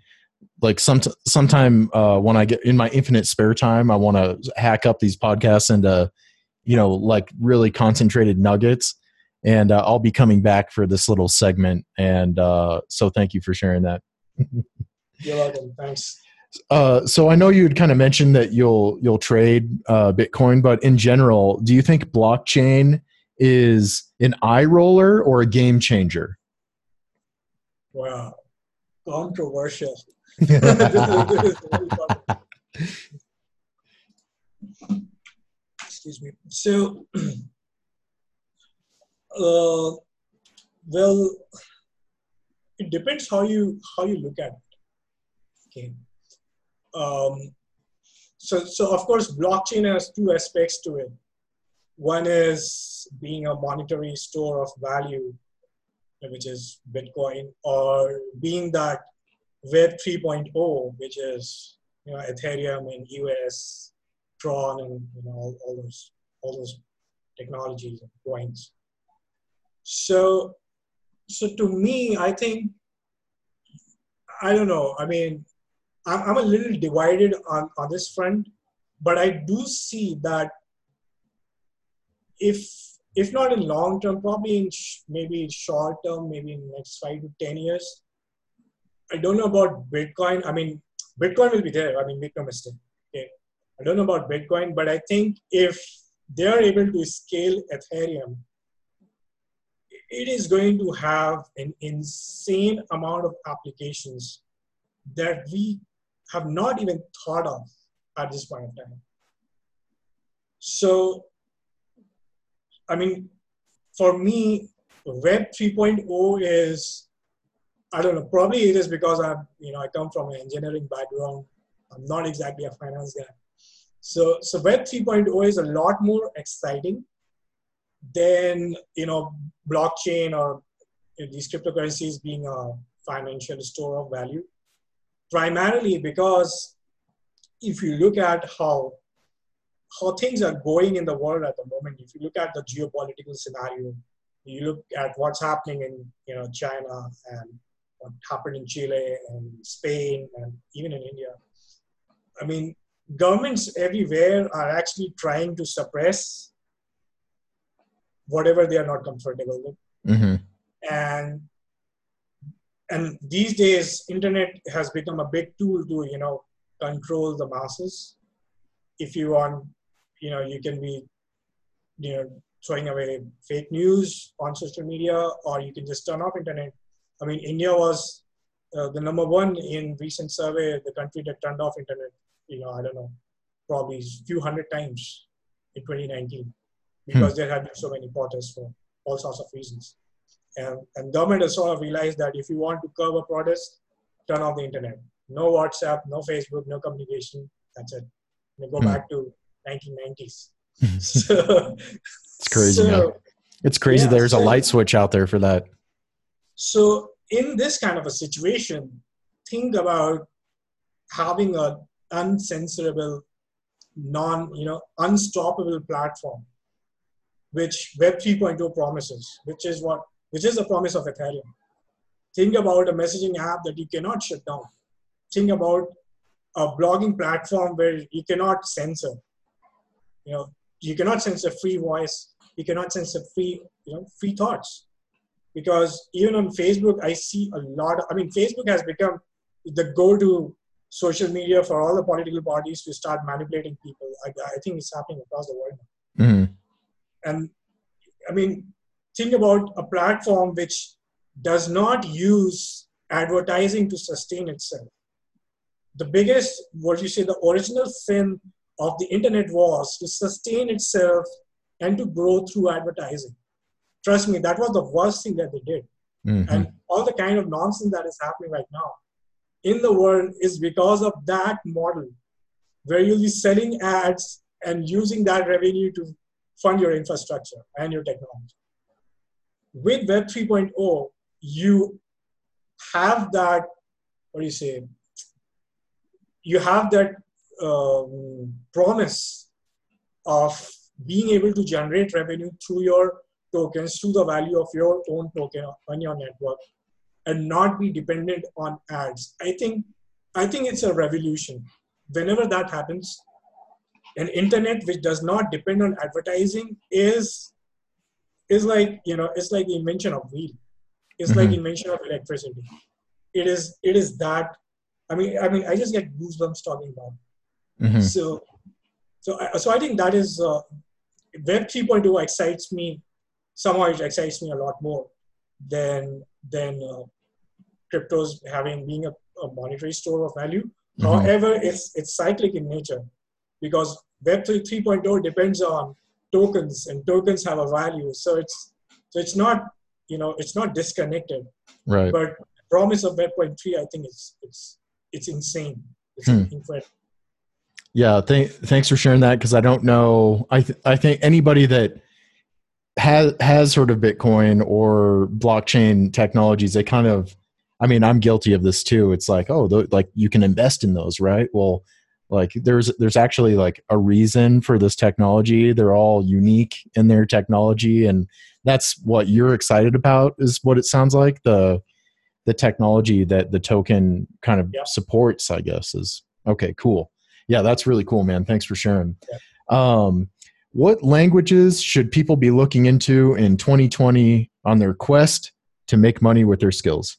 like some sometime uh, when I get in my infinite spare time, I want to hack up these podcasts into you know like really concentrated nuggets and uh, I'll be coming back for this little segment. And uh, so, thank you for sharing that. You're welcome. Thanks. Uh, so I know you had kind of mentioned that you'll you'll trade uh, Bitcoin, but in general, do you think blockchain is an eye roller or a game changer? Wow, controversial. Excuse me. So uh, well, it depends how you how you look at it. Okay. Um, so, so of course, blockchain has two aspects to it. One is being a monetary store of value, which is Bitcoin, or being that Web 3.0, which is you know Ethereum and EOS, Tron, and you know all, all those all those technologies and coins. So, so to me, I think, I don't know. I mean, I'm, a little divided on, on this front, but I do see that if if not in long term, probably in sh- maybe short term, maybe in next five to ten years. I don't know about Bitcoin. I mean, Bitcoin will be there. I mean, make no mistake. Okay, I don't know about Bitcoin, but I think if they are able to scale Ethereum it is going to have an insane amount of applications that we have not even thought of at this point of time. So, I mean, for me, Web 3.0 is, I don't know, probably it is because I'm, you know, I come from an engineering background. I'm not exactly a finance guy. So, so Web 3.0 is a lot more exciting then you know blockchain or these cryptocurrencies being a financial store of value primarily because if you look at how how things are going in the world at the moment if you look at the geopolitical scenario you look at what's happening in you know china and what happened in chile and spain and even in india i mean governments everywhere are actually trying to suppress whatever they are not comfortable with. Mm-hmm. and and these days internet has become a big tool to you know control the masses. If you want you know you can be you know throwing away fake news on social media or you can just turn off internet. I mean india was uh, the number one in recent survey the country that turned off internet you know i don't know probably a few hundred times in 2019 because hmm. there have been so many protests for all sorts of reasons. And, and government has sort of realized that if you want to curb a protest, turn off the internet. No WhatsApp, no Facebook, no communication. That's it. You go hmm. back to 1990s. so, it's crazy. So, it's crazy. Yeah, There's so, a light switch out there for that. So in this kind of a situation, think about having a uncensorable, non, you know, unstoppable platform, which Web 3.0 promises, which is what, which is the promise of Ethereum. Think about a messaging app that you cannot shut down. Think about a blogging platform where you cannot censor. You know, you cannot censor free voice. You cannot censor free, you know, free thoughts because even on Facebook, I see a lot. Of, I mean, Facebook has become the go-to social media for all the political parties to start manipulating people. I, I think it's happening across the world. Mm-hmm. And I mean, think about a platform which does not use advertising to sustain itself. The biggest, what you say, the original sin of the internet was to sustain itself and to grow through advertising trust me, that was the worst thing that they did. Mm-hmm. And all the kind of nonsense that is happening right now in the world is because of that model where you'll be selling ads and using that revenue to fund your infrastructure and your technology. With Web 3.0, you have that, what do you say? You have that um, promise of being able to generate revenue through your tokens through the value of your own token on your network and not be dependent on ads. I think I think it's a revolution. Whenever that happens, an internet which does not depend on advertising is is like you know it's like the invention of wheel. It's mm-hmm. like invention of electricity. It is it is that. I mean I mean I just get goosebumps talking about. It. Mm-hmm. So so so I think that is uh, Web 3.0 excites me somehow it excites me a lot more than than uh, cryptos having being a, a, monetary store of value. Mm-hmm. However, it's it's cyclic in nature because Web 3.0 depends on tokens, and tokens have a value. So it's so it's not you know it's not disconnected. Right. But promise of Web 3, I think it's it's it's insane. It's hmm. incredible. Yeah, th- thanks for sharing that because I don't know. I th- I think anybody that has has sort of Bitcoin or blockchain technologies, they kind of I mean, I'm guilty of this too. It's like, oh, th- like you can invest in those, right? Well, like there's there's actually like a reason for this technology. They're all unique in their technology, and that's what you're excited about. Is what it sounds like the the technology that the token kind of supports. I guess is okay. Cool. Yeah, that's really cool, man. Thanks for sharing. Um, what languages should people be looking into in 2020 on their quest to make money with their skills?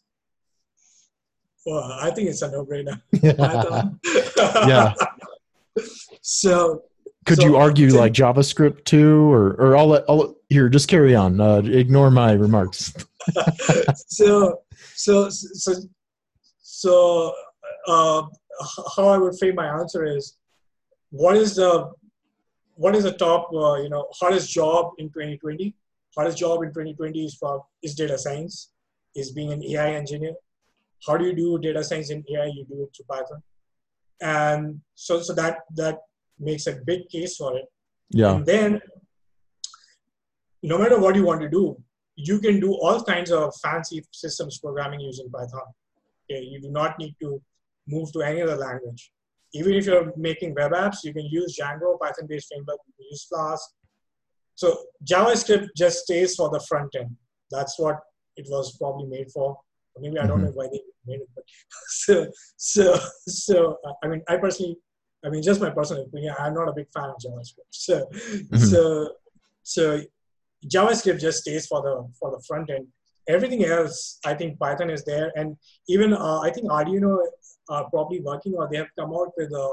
Well, I think it's a no-brainer. yeah. So, could so, you argue like JavaScript too, or or I'll let, I'll here just carry on. Uh, ignore my remarks. so, so, so, so, uh, how I would frame my answer is, what is the what is the top, uh, you know, hottest job in 2020? hardest job in 2020 is for is data science, is being an AI engineer. How do you do data science in AI? You do it through Python, and so so that that makes a big case for it. Yeah. And then, no matter what you want to do, you can do all kinds of fancy systems programming using Python. Okay, you do not need to move to any other language even if you're making web apps, you can use Django, Python-based framework, you can use Flask. So JavaScript just stays for the front end. That's what it was probably made for. Maybe I don't mm-hmm. know why they made it, but so so so I mean, I personally, I mean, just my personal opinion, I'm not a big fan of JavaScript. So mm-hmm. so so JavaScript just stays for the for the front end. Everything else, I think Python is there, and even uh, I think Arduino are probably working or they have come out with a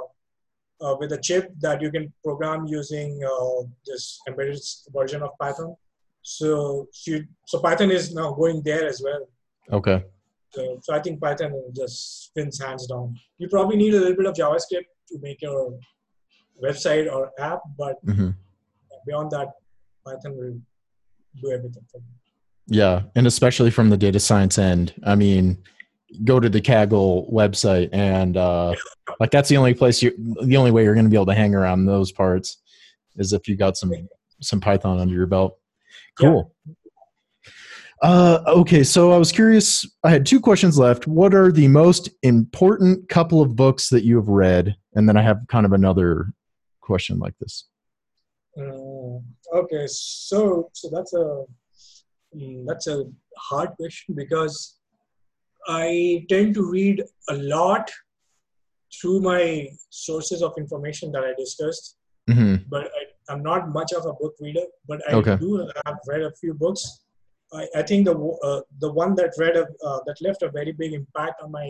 uh, with a chip that you can program using uh, this embedded version of Python. So, so Python is now going there as well. Okay. So, so I think Python just spins hands down. You probably need a little bit of JavaScript to make your website or app, but hmm beyond that, Python will do everything for you. Yeah, and especially from the data science end. I mean, go to the Kaggle website, and uh, like that's the only place you, the only way you're going to be able to hang around those parts is if you got some some Python under your belt. Yeah. Uh, okay, so I was curious. I had two questions left. What are the most important couple of books that you have read? And then I have kind of another question like this. Mm, okay, so so that's a mm, that's a hard question because I tend to read a lot through my sources of information that I discussed, hmm but I, I'm not much of a book reader. But I Okay. do have read a few books. I, I think the uh, the one that read a, uh, that left a very big impact on my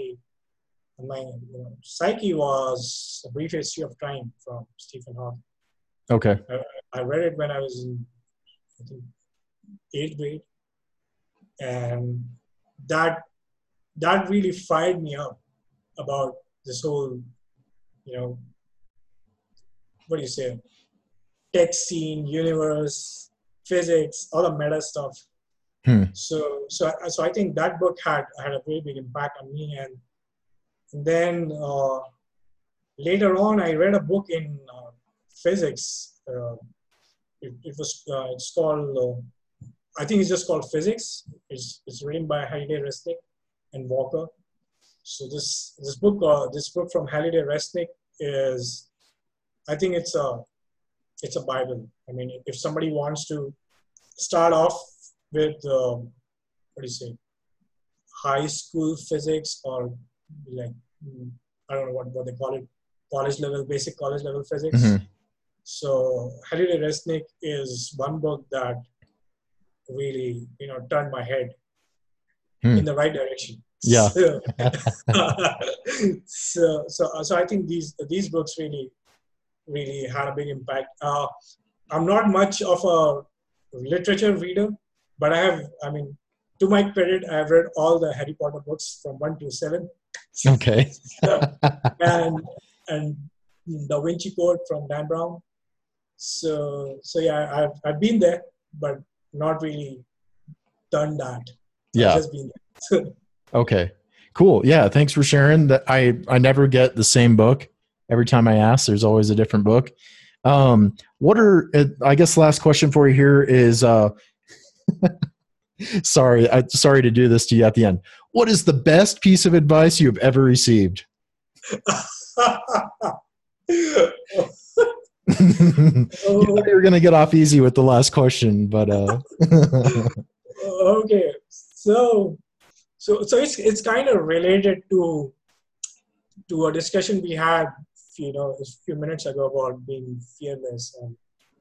on my you know, psyche was A Brief History of Time from Stephen Hawking. Okay. I read it when I was in I think eighth grade, and that that really fired me up about this whole, you know, what do you say, tech scene, universe, physics, all the meta stuff. Hmm. So so so I think that book had had a very big impact on me, and, and then uh, later on I read a book in uh, physics. Uh, it, it was uh, it's called uh, I think it's just called Physics. It's it's written by Halliday Resnick and Walker. So this this book uh, this book from Halliday Resnick is I think it's a it's a Bible. I mean, if somebody wants to start off with um, what do you say high school physics or like mm, I don't know what, what they call it college level basic college level physics. Mhm. So Halliday Resnick is one book that really you know turned my head Hmm. in the right direction. Yeah. So, so so so I think these these books really really had a big impact. Uh, I'm not much of a literature reader, but I have I mean to my credit I have read all the Harry Potter books from one to seven. Okay. and and Da Vinci Code from Dan Brown. So so yeah, I've I've been there, but not really done that. Yeah. just been there. Okay. Cool. Yeah. Thanks for sharing that. I, I never get the same book every time I ask. There's always a different book. Um, what are, I guess, last question for you here is, uh, sorry, I, sorry to do this to you at the end. What is the best piece of advice you've ever received? you you were going to get off easy with the last question, but, uh, okay, so so so it's it's kind of related to to a discussion we had, you know, a few minutes ago about being fearless and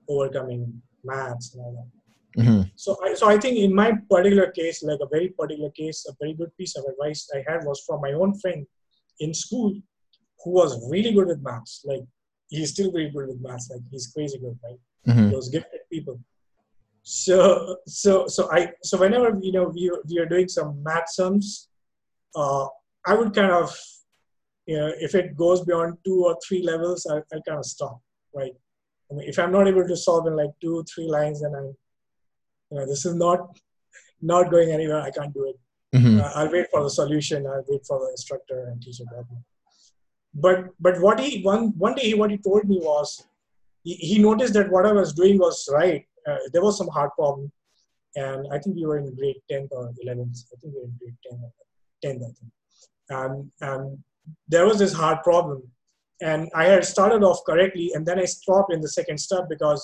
overcoming maths and all that. Mhm, So I, so I think in my particular case, like a very particular case, a very good piece of advice I had was from my own friend in school who was really good with maths. Like he's still very good with maths. Like he's crazy good, right? mhm, Those gifted people. So so so I so whenever you know we we are doing some math sums, uh, I would kind of you know if it goes beyond two or three levels, I I kind of stop, right? I mean, if I'm not able to solve in like two three lines, then I'm you know this is not not going anywhere. I can't do it. mhm, Uh, I'll wait for the solution. I'll wait for the instructor and teacher. But but what he one one day what he told me was he, he noticed that what I was doing was right. Uh, there was some hard problem, and I think we were in grade tenth or eleventh. I think we were in grade 10 or 10th, I think. And and there was this hard problem, and I had started off correctly, and then I stopped in the second step because,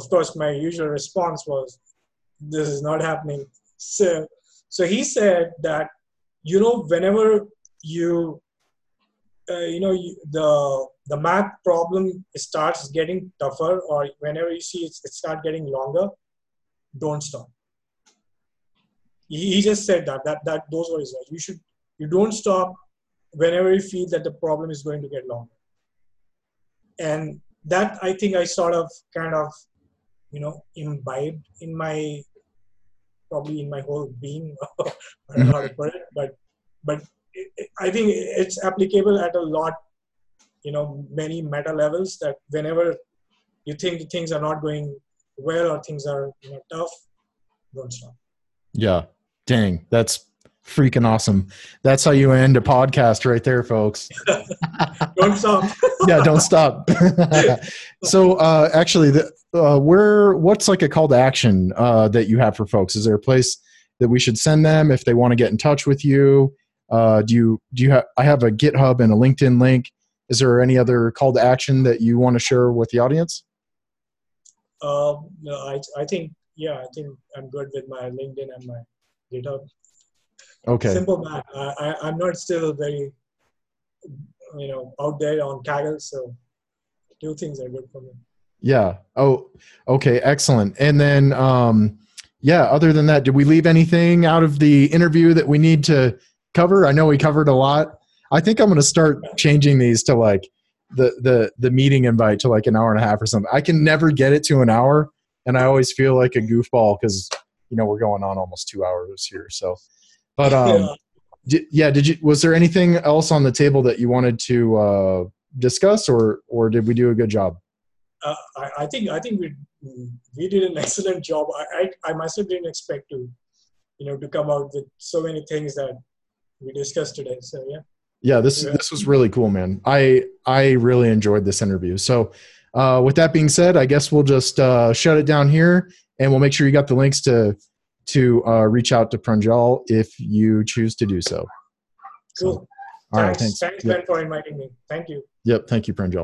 of course, my usual response was, "This is not happening." So so he said that you know whenever you uh, you know you, the the math problem starts getting tougher or whenever you see it, it start getting longer don't stop. He, he just said that that that those were his words. You should you don't stop whenever you feel that the problem is going to get longer. And that i think i sort of kind of you know imbibed in my probably in my whole being how to mm-hmm. put it but but it, it- i think it's applicable at a lot you know many meta levels that whenever you think things are not going well or things are you know, tough, don't stop. Yeah. Dang, that's freaking awesome. That's how you end a podcast right there, folks. don't stop. yeah, don't stop. so, uh, actually, the, uh, where what's like a call to action uh, that you have for folks? Is there a place that we should send them if they want to get in touch with you? Uh, do you do you have? I have a GitHub and a LinkedIn link. Is there any other call to action that you want to share with the audience? Um, no, I I think yeah, I think I'm good with my LinkedIn and my GitHub. Okay. Simple man. I, I I'm not still very you know out there on Kaggle, so two things are good for me. Yeah. Oh, okay. Excellent. And then, um, yeah. Other than that, did we leave anything out of the interview that we need to cover? I know we covered a lot. I think I'm going to start changing these to like the the the meeting invite to like an hour and a half or something. I can never get it to an hour, and I always feel like a goofball because you know we're going on almost two hours here. So, but um, Yeah. did, yeah. Did you? Was there anything else on the table that you wanted to uh, discuss, or or did we do a good job? uh, I, I think I think we we did an excellent job. I, I I myself didn't expect to, you know, to come out with so many things that we discussed today. So yeah, Yeah, this Yeah. this was really cool, man. I I really enjoyed this interview. So, uh, with that being said, I guess we'll just uh, shut it down here, and we'll make sure you got the links to to uh, reach out to Pranjal if you choose to do so. cool. All right, thanks, thanks. thanks Yep, Ben for inviting me. Thank you. yep. Thank you, Pranjal.